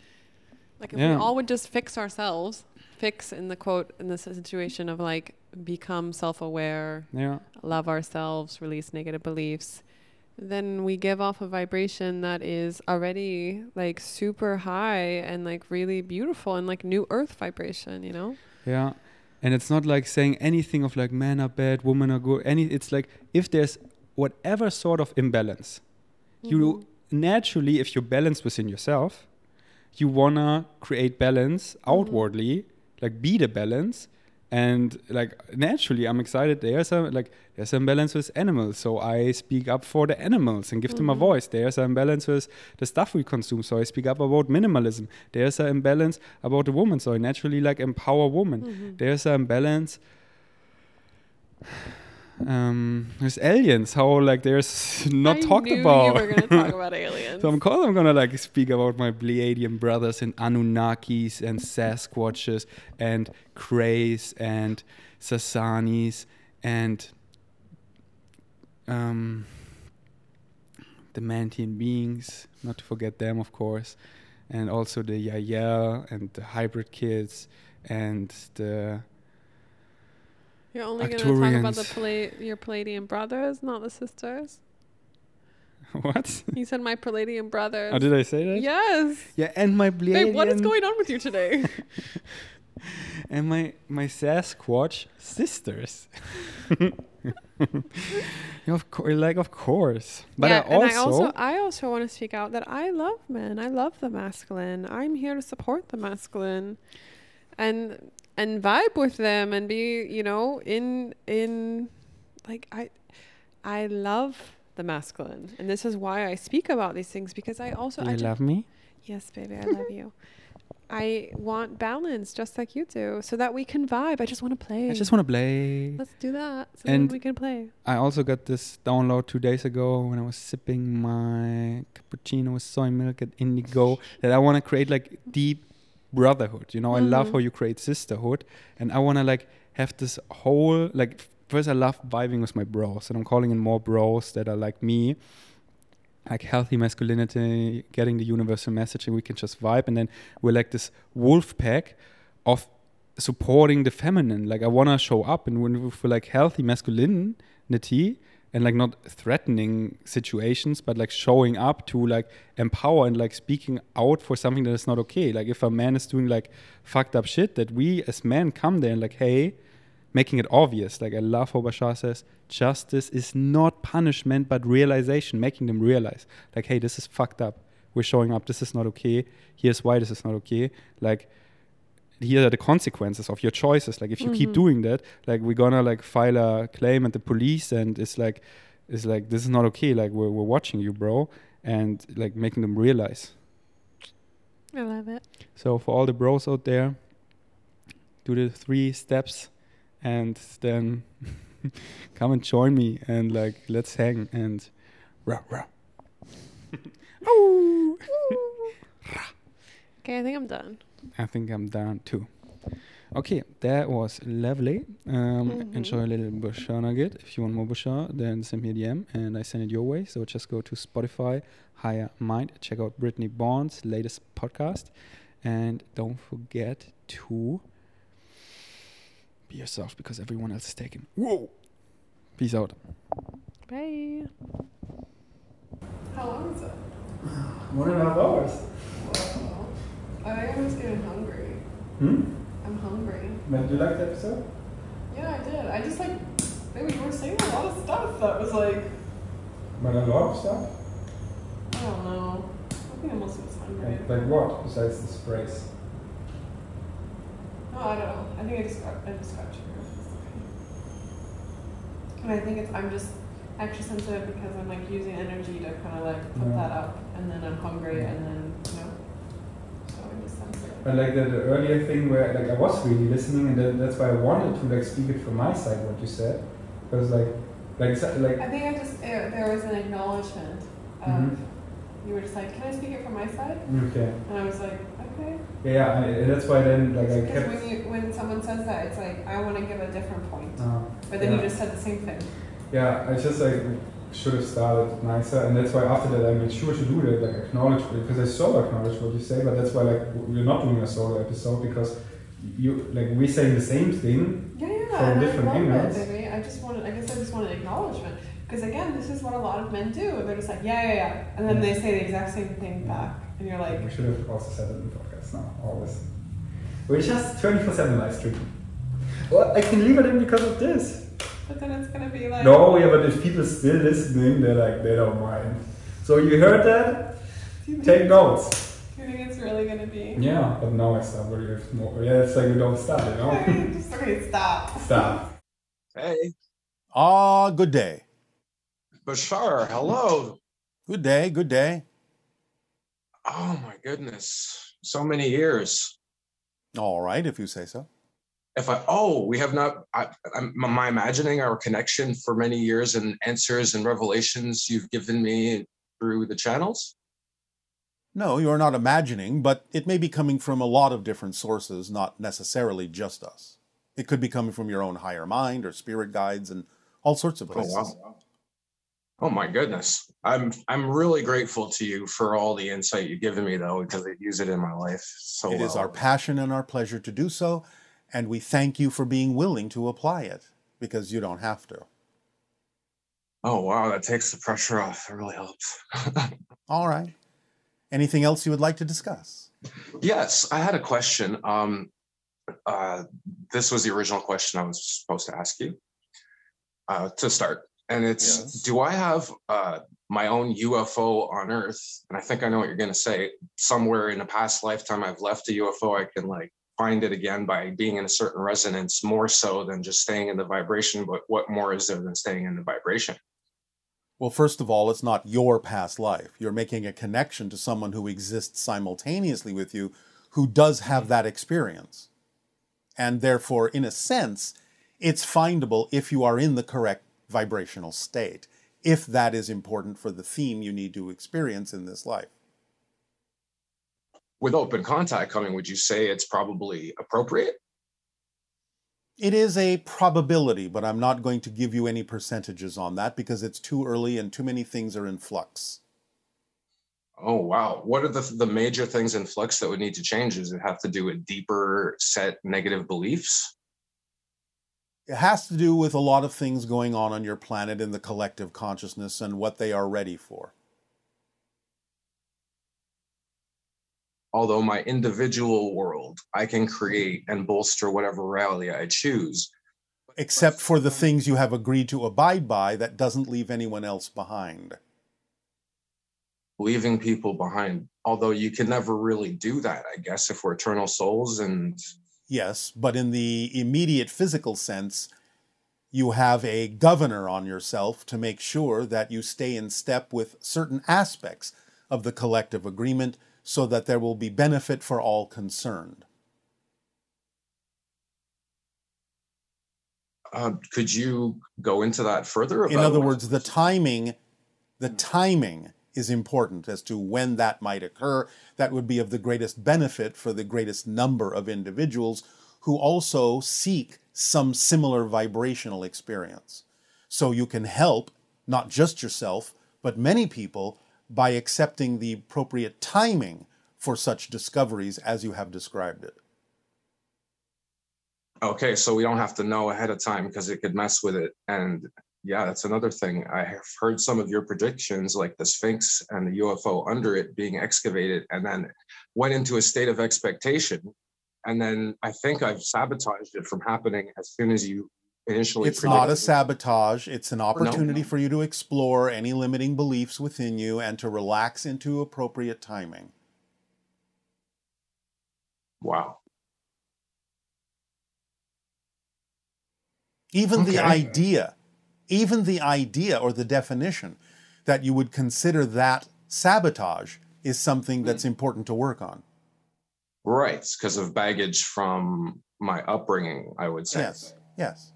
like, if Yeah. we all would just fix ourselves, fix in the quote, in the situation of like, become self aware, Yeah, love ourselves, release negative beliefs, then we give off a vibration that is already like super high and like really beautiful and like new earth vibration, you know? Yeah. And it's not like saying anything of like men are bad, women are good. Any it's like if there's whatever sort of imbalance, you mm-hmm. naturally, if you're balanced within yourself, you wanna create balance mm-hmm. outwardly, like be the balance. And like naturally, I'm excited. There's a like there's an imbalance with animals, so I speak up for the animals and give them a Mhm. voice. There's an imbalance with the stuff we consume, so I speak up about minimalism. There's an imbalance about the woman, so I naturally like empower women. Mhm. There's an imbalance um, there's aliens. How like there's not I talked knew about. You were going to talk about aliens. So of course I'm gonna like speak about my Pleiadian brothers and Anunnakis and Sasquatches and Krays and Sasanis and um, the Mantian beings, not to forget them of course, and also the Yahyel and the hybrid kids and the You're only going to talk about the. Your Pleiadian brothers, not the sisters. what? You said my Pleiadian brothers. Oh, did I say that? Yes. Yeah, and my Pleiadian Babe, what is going on with you today? and my my Sasquatch sisters. Of course, like of course, but yeah, I also, and I also I also want to speak out that I love men. I love the masculine. I'm here to support the masculine, and and vibe with them and be you know in in like I I love the masculine, and this is why I speak about these things because I also I you ju- love me? yes baby I love you. I want balance just like you do, so that we can vibe. I just want to play. I just want to play. Let's do that so And we can play. I also got this download two days ago when I was sipping my cappuccino with soy milk at Indigo that I want to create like deep brotherhood. You know, I love Mhm. how you create sisterhood, and I want to like have this whole like. First, I love vibing with my bros, and I'm calling in more bros that are like me, like healthy masculinity, getting the universal message, and we can just vibe. And then we're like this wolf pack of supporting the feminine. Like I want to show up and when we feel like healthy masculinity and like not threatening situations, but like showing up to like empower and like speaking out for something that is not okay. Like if a man is doing like fucked up shit, that we as men come there and like, hey, making it obvious. Like I love how Bashar says, justice is not punishment but realization, making them realize, like, hey, this is fucked up. We're showing up. This is not okay. Here's why this is not okay. Like here are the consequences of your choices. Like if you mm-hmm. keep doing that like we're gonna like file a claim at the police and it's like it's like this is not okay. Like we're, we're watching you bro and like making them realize. I love it. So for all the bros out there do the three steps and then come and join me and like let's hang and rah rah. Okay i think i'm done I think I'm done too. Okay, that was lovely. Um, mm-hmm. Enjoy a little Bashar nugget. If you want more Bashar, then send me a DM and I send it your way. So just go to Spotify, Higher Mind, check out Brittnee Bond's latest podcast, and don't forget to be yourself because everyone else is taken. Whoa! Peace out. Bye. How long is it? One and a half hours. I was getting hungry. Hmm? I'm hungry. Did you like the episode? Yeah, I did. I just like, you were saying a lot of stuff that was like. But a lot of stuff? I don't know. I think I mostly was hungry. Like, like what besides this phrase? No, I don't know. I think I just got, I just got triggered. And I think it's, I'm just extra sensitive because I'm like using energy to kind of like put yeah. that up and then I'm hungry and then. But like the, the, earlier thing where like I was really listening, and that, that's why I wanted to like speak it from my side what you said, because like like like. I think I just uh, there was an acknowledgement of mm-hmm. you were just like, can I speak it from my side? Okay. And I was like, okay. Yeah, and that's why then like I kept. Because when you when someone says that, it's like I want to give a different point, uh, but then yeah. you just said the same thing. Yeah, it's just like should have started nicer, and that's why after that I made sure to do that, like acknowledge because I so acknowledge what you say, but that's why like we're not doing a solo episode because you like we're saying the same thing yeah, yeah, from different angles. I just wanted, I guess I just wanted acknowledgement because again, this is what a lot of men do. They're just like yeah, yeah, yeah, and then yeah. they mm. say the exact same thing back, and you're like, we should have also said it in the podcast now, always. We're just twenty four seven live stream. Well, I can leave it in because of this. But then it's gonna be like. No, yeah, but if people still listening, they're like they don't mind. So you heard that? You Take notes. Do you think it's really gonna be? Yeah, but now I stop. Where you have more. Yeah, it's like we don't stop, you know. Okay, just okay, stop. Stop. Hey. Ah, good day. Bashar, hello. Good day. Good day. Oh my goodness, so many years. All right, if you say so if I oh we have not I, am my imagining our connection for many years and answers and revelations you've given me through the channels? No, you're not imagining, but it may be coming from a lot of different sources, not necessarily just us. It could be coming from your own higher mind or spirit guides and all sorts of places. Oh, wow. oh my goodness. I'm I'm really grateful to you for all the insight you've given me though, because I use it in my life so It well. is our passion and our pleasure to do so and we thank you for being willing to apply it because you don't have to. Oh, wow. That takes the pressure off. It really helps. All right. Anything else you would like to discuss? Yes, I had a question. Um, uh, this was the original question I was supposed to ask you uh, to start. And it's yes. Do I have uh, my own UFO on Earth? And I think I know what you're going to say. Somewhere in a past lifetime, I've left a UFO I can like find it again by being in a certain resonance more so than just staying in the vibration. But what more is there than staying in the vibration? Well, first of all, it's not your past life. You're making a connection to someone who exists simultaneously with you who does have mm-hmm. that experience. And therefore, in a sense, it's findable if you are in the correct vibrational state, if that is important for the theme you need to experience in this life with open contact coming, would you say it's probably appropriate? It is a probability, but I'm not going to give you any percentages on that because it's too early and too many things are in flux. Oh wow! What are the the major things in flux that would need to change? Does it have to do with deeper set negative beliefs? It has to do with a lot of things going on on your planet in the collective consciousness and what they are ready for. Although my individual world, I can create and bolster whatever reality I choose. Except for the things you have agreed to abide by that doesn't leave anyone else behind leaving people behind. Although you can never really do that, I guess, if we're eternal souls and. Yes, but in the immediate physical sense, you have a governor on yourself to make sure that you stay in step with certain aspects of the collective agreement so that there will be benefit for all concerned. Uh, could you go into that further? in other words, the timing, the timing is important as to when that might occur. That would be of the greatest benefit for the greatest number of individuals who also seek some similar vibrational experience. So you can help not just yourself, but many people by accepting the appropriate timing for such discoveries as you have described it. Okay, so we don't have to know ahead of time because it could mess with it and yeah, that's another thing. I have heard some of your predictions, like the Sphinx and the UFO under it being excavated, and then went into a state of expectation. And then I think I've sabotaged it from happening as soon as you initially. It's not a sabotage. It's an opportunity no. for you to explore any limiting beliefs within you and to relax into appropriate timing. Wow. Even okay. the idea even the idea or the definition that you would consider that sabotage is something that's hmm. important to work on. Right, because of baggage from my upbringing, I would say. Yes, yes.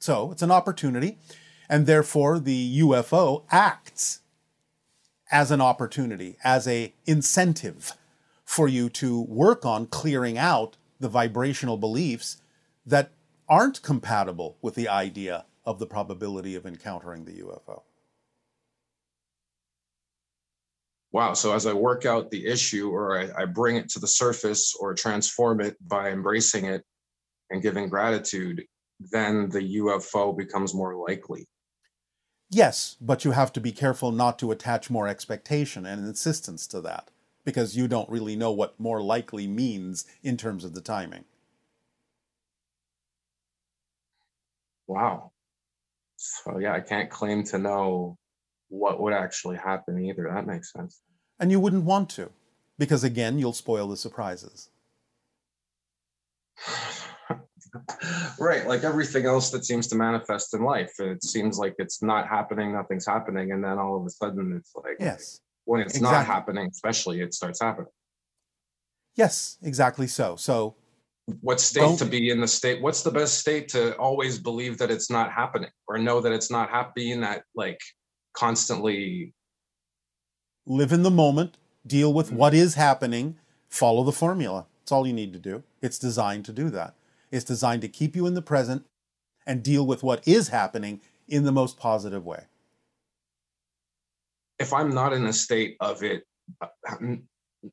So it's an opportunity, and therefore the UFO acts as an opportunity, as a incentive for you to work on clearing out the vibrational beliefs that aren't compatible with the idea of the probability of encountering the UFO. Wow. So as I work out the issue or I, I, bring it to the surface or transform it by embracing it and giving gratitude, then the UFO becomes more likely. Yes, but you have to be careful not to attach more expectation and insistence to that because you don't really know what more likely means in terms of the timing. Wow. So yeah, I can't claim to know what would actually happen either. That makes sense. And you wouldn't want to, because again, you'll spoil the surprises. right, like everything else that seems to manifest in life. It seems like it's not happening, nothing's happening, and then all of a sudden it's like yes. when it's exactly. not happening, especially it starts happening. Yes, exactly so. So what state Don't, to be in the state what's the best state to always believe that it's not happening or know that it's not happening that like constantly live in the moment deal with mm-hmm. what is happening follow the formula that's all you need to do it's designed to do that it's designed to keep you in the present and deal with what is happening in the most positive way. If i'm not in a state of it uh,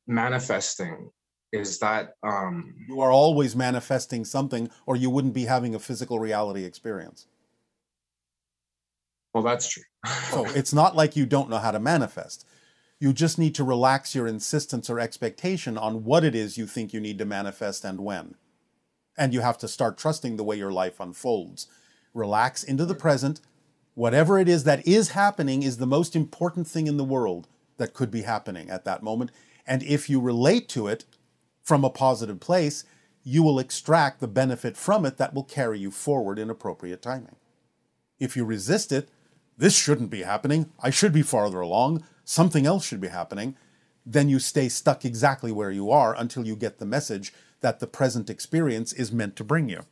manifesting is that um you are always manifesting something or you wouldn't be having a physical reality experience. Well that's true. So it's not like you don't know how to manifest. You just need to relax your insistence or expectation on what it is you think you need to manifest and when and you have to start trusting the way your life unfolds. Relax into the present. Whatever it is that is happening is the most important thing in the world that could be happening at that moment. And if you relate to it from a positive place, you will extract the benefit from it that will carry you forward in appropriate timing. If you resist it, this shouldn't be happening, I should be farther along, something else should be happening, then you stay stuck exactly where you are until you get the message that the present experience is meant to bring you.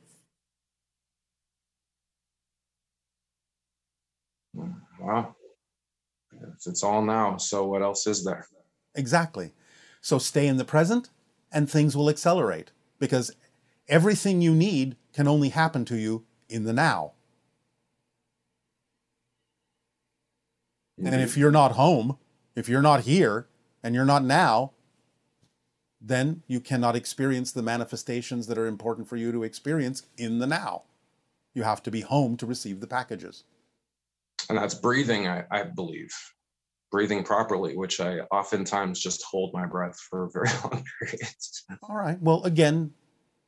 Wow. It's all now. So, what else is there? Exactly. So, stay in the present and things will accelerate because everything you need can only happen to you in the now. Mm-hmm. And if you're not home If you're not here and you're not now, then you cannot experience the manifestations that are important for you to experience in the now. You have to be home to receive the packages. And that's breathing, I, I believe. Breathing properly, which I oftentimes just hold my breath for very long periods. All right. Well, again,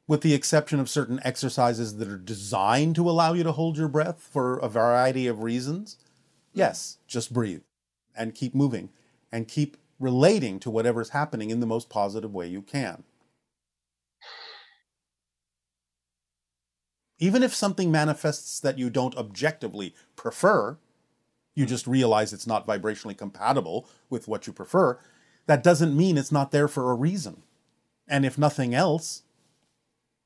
with the exception of certain exercises that are designed to allow you to hold your breath for a variety of reasons, yes, just breathe and keep moving and keep relating to whatever's happening in the most positive way you can. Even if something manifests that you don't objectively prefer, you just realize it's not vibrationally compatible with what you prefer, that doesn't mean it's not there for a reason. And if nothing else,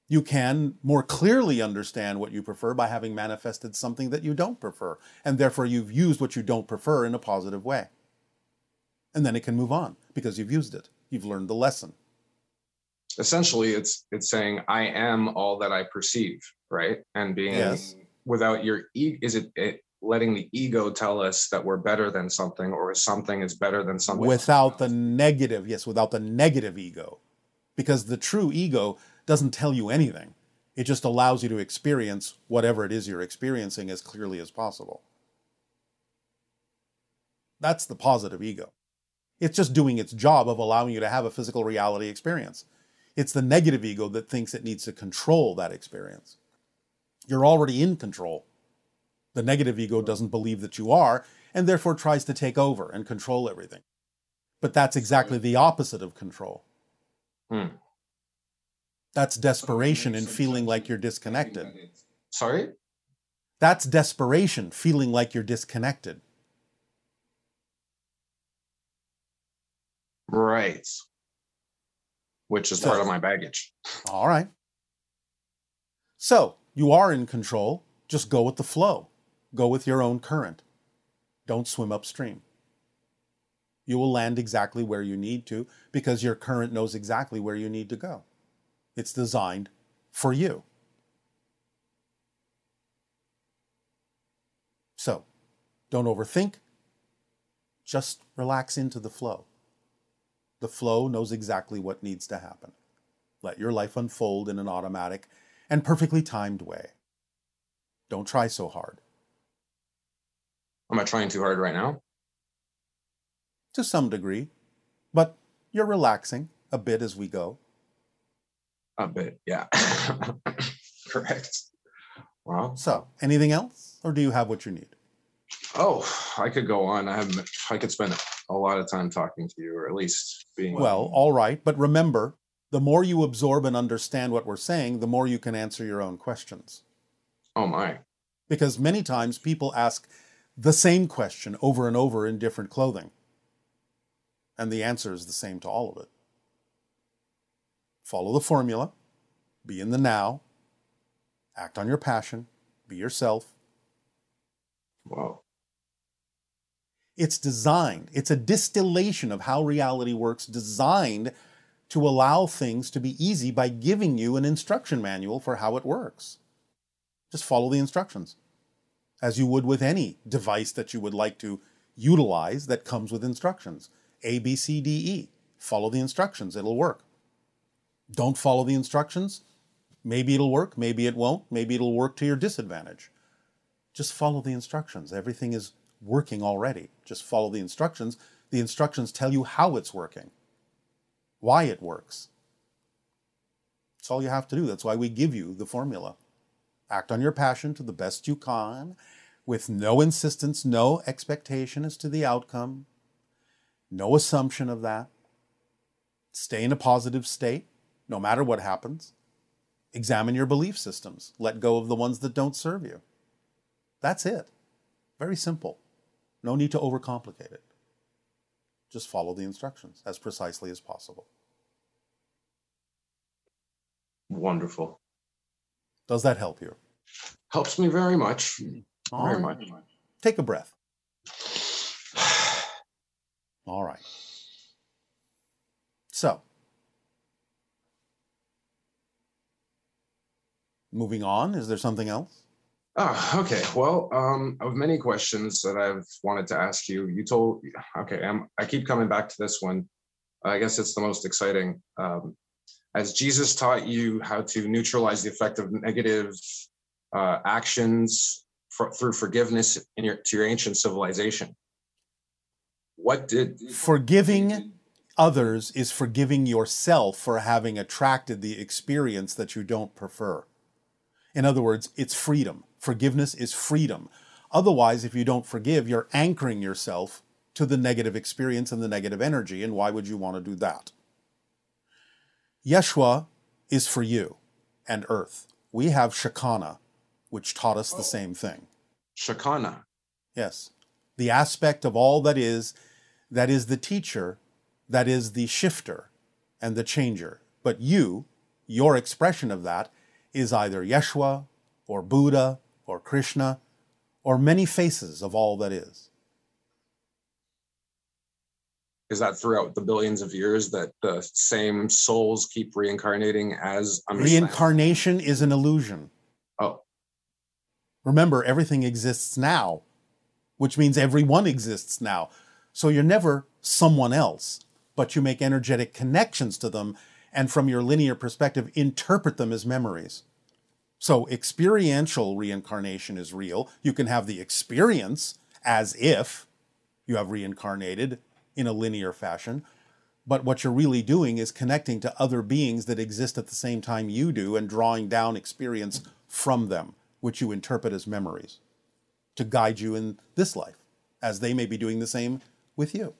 you can more clearly understand what you prefer by having manifested something that you don't prefer. And therefore, you've used what you don't prefer in a positive way. And then it can move on because you've used it. You've learned the lesson. Essentially, it's it's saying I am all that I perceive, right? And being Yes. without your is it, it letting the ego tell us that we're better than something or something is better than something Without the negative, yes, without the negative ego. Because the true ego doesn't tell you anything. It just allows you to experience whatever it is you're experiencing as clearly as possible. That's the positive ego. It's just doing its job of allowing you to have a physical reality experience. It's the negative ego that thinks it needs to control that experience. You're already in control. The negative ego doesn't believe that you are, and therefore tries to take over and control everything. But that's exactly the opposite of control. Hmm. That's desperation and feeling like you're disconnected. Sorry? That's desperation, feeling like you're disconnected. Right. Which is So- part of my baggage. All right. So you are in control. Just go with the flow. Go with your own current. Don't swim upstream. You will land exactly where you need to because your current knows exactly where you need to go. It's designed for you. So don't overthink. Just relax into the flow. The flow knows exactly what needs to happen. Let your life unfold in an automatic and perfectly timed way. Don't try so hard. Am I trying too hard right now? To some degree, but you're relaxing a bit as we go. A bit, yeah. Correct. Wow. So, anything else, or do you have what you need? Oh, I could go on. I have I could spend a lot of time talking to you, or at least being Well, all right, but remember, the more you absorb and understand what we're saying, the more you can answer your own questions. Oh my. Because many times people ask the same question over and over in different clothing, and the answer is the same to all of it. Follow the formula, be in the now, act on your passion, be yourself. Wow. It's designed, it's a distillation of how reality works, designed to allow things to be easy by giving you an instruction manual for how it works. Just follow the instructions, as you would with any device that you would like to utilize that comes with instructions. A, B, C, D, E. Follow the instructions, it'll work. Don't follow the instructions, maybe it'll work, maybe it won't, maybe it'll work to your disadvantage. Just follow the instructions. Everything is working already. Just follow the instructions. The instructions tell you how it's working, why it works. That's all you have to do. That's why we give you the formula. Act on your passion to the best you can, with no insistence, no expectation as to the outcome, no assumption of that. Stay in a positive state, no matter what happens. Examine your belief systems. Let go of the ones that don't serve you. That's it. Very simple. No need to overcomplicate it. Just follow the instructions as precisely as possible. Wonderful. Does that help you? Helps me very much. All Very right. much. Take a breath. All right. So, moving on, is there something else? Oh, okay. Well, um, of many questions that I've wanted to ask you, you told, okay, I'm, I keep coming back to this one. I guess it's the most exciting. Um, as Jesus taught you how to neutralize the effect of negative uh, actions for, through forgiveness in your, to your ancient civilization, what did forgiving others is forgiving yourself for having attracted the experience that you don't prefer. In other words, it's freedom. Forgiveness is freedom. Otherwise, if you don't forgive, you're anchoring yourself to the negative experience and the negative energy, and why would you want to do that? Yeshua is for you and earth. We have Shakana, which taught us the same thing. Shakana. Yes. The aspect of all that is, that is the teacher, that is the shifter and the changer. But you, your expression of that, is either Yeshua or Buddha or Krishna, or many faces of all that is. Is that throughout the billions of years that the same souls keep reincarnating as reincarnation is an illusion? Oh. Remember, everything exists now, which means everyone exists now. So you're never someone else, but you make energetic connections to them and from your linear perspective interpret them as memories. So experiential reincarnation is real. You can have the experience as if you have reincarnated in a linear fashion. But what you're really doing is connecting to other beings that exist at the same time you do and drawing down experience from them, which you interpret as memories to guide you in this life, as they may be doing the same with you.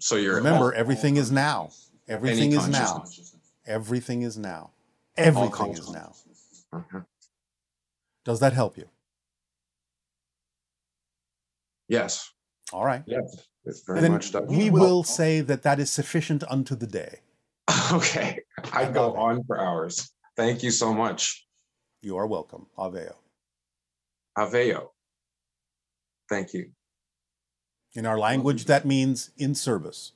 So you're remember everything is now. Everything is now. Everything is now. Everything is now. Mm-hmm. Does that help you? Yes. All right. Yes. very then much does. We will say that that is sufficient unto the day. Okay. I go on for hours. Thank you so much. You are welcome. Aveo. Aveo. Thank you. In our language, that means in service.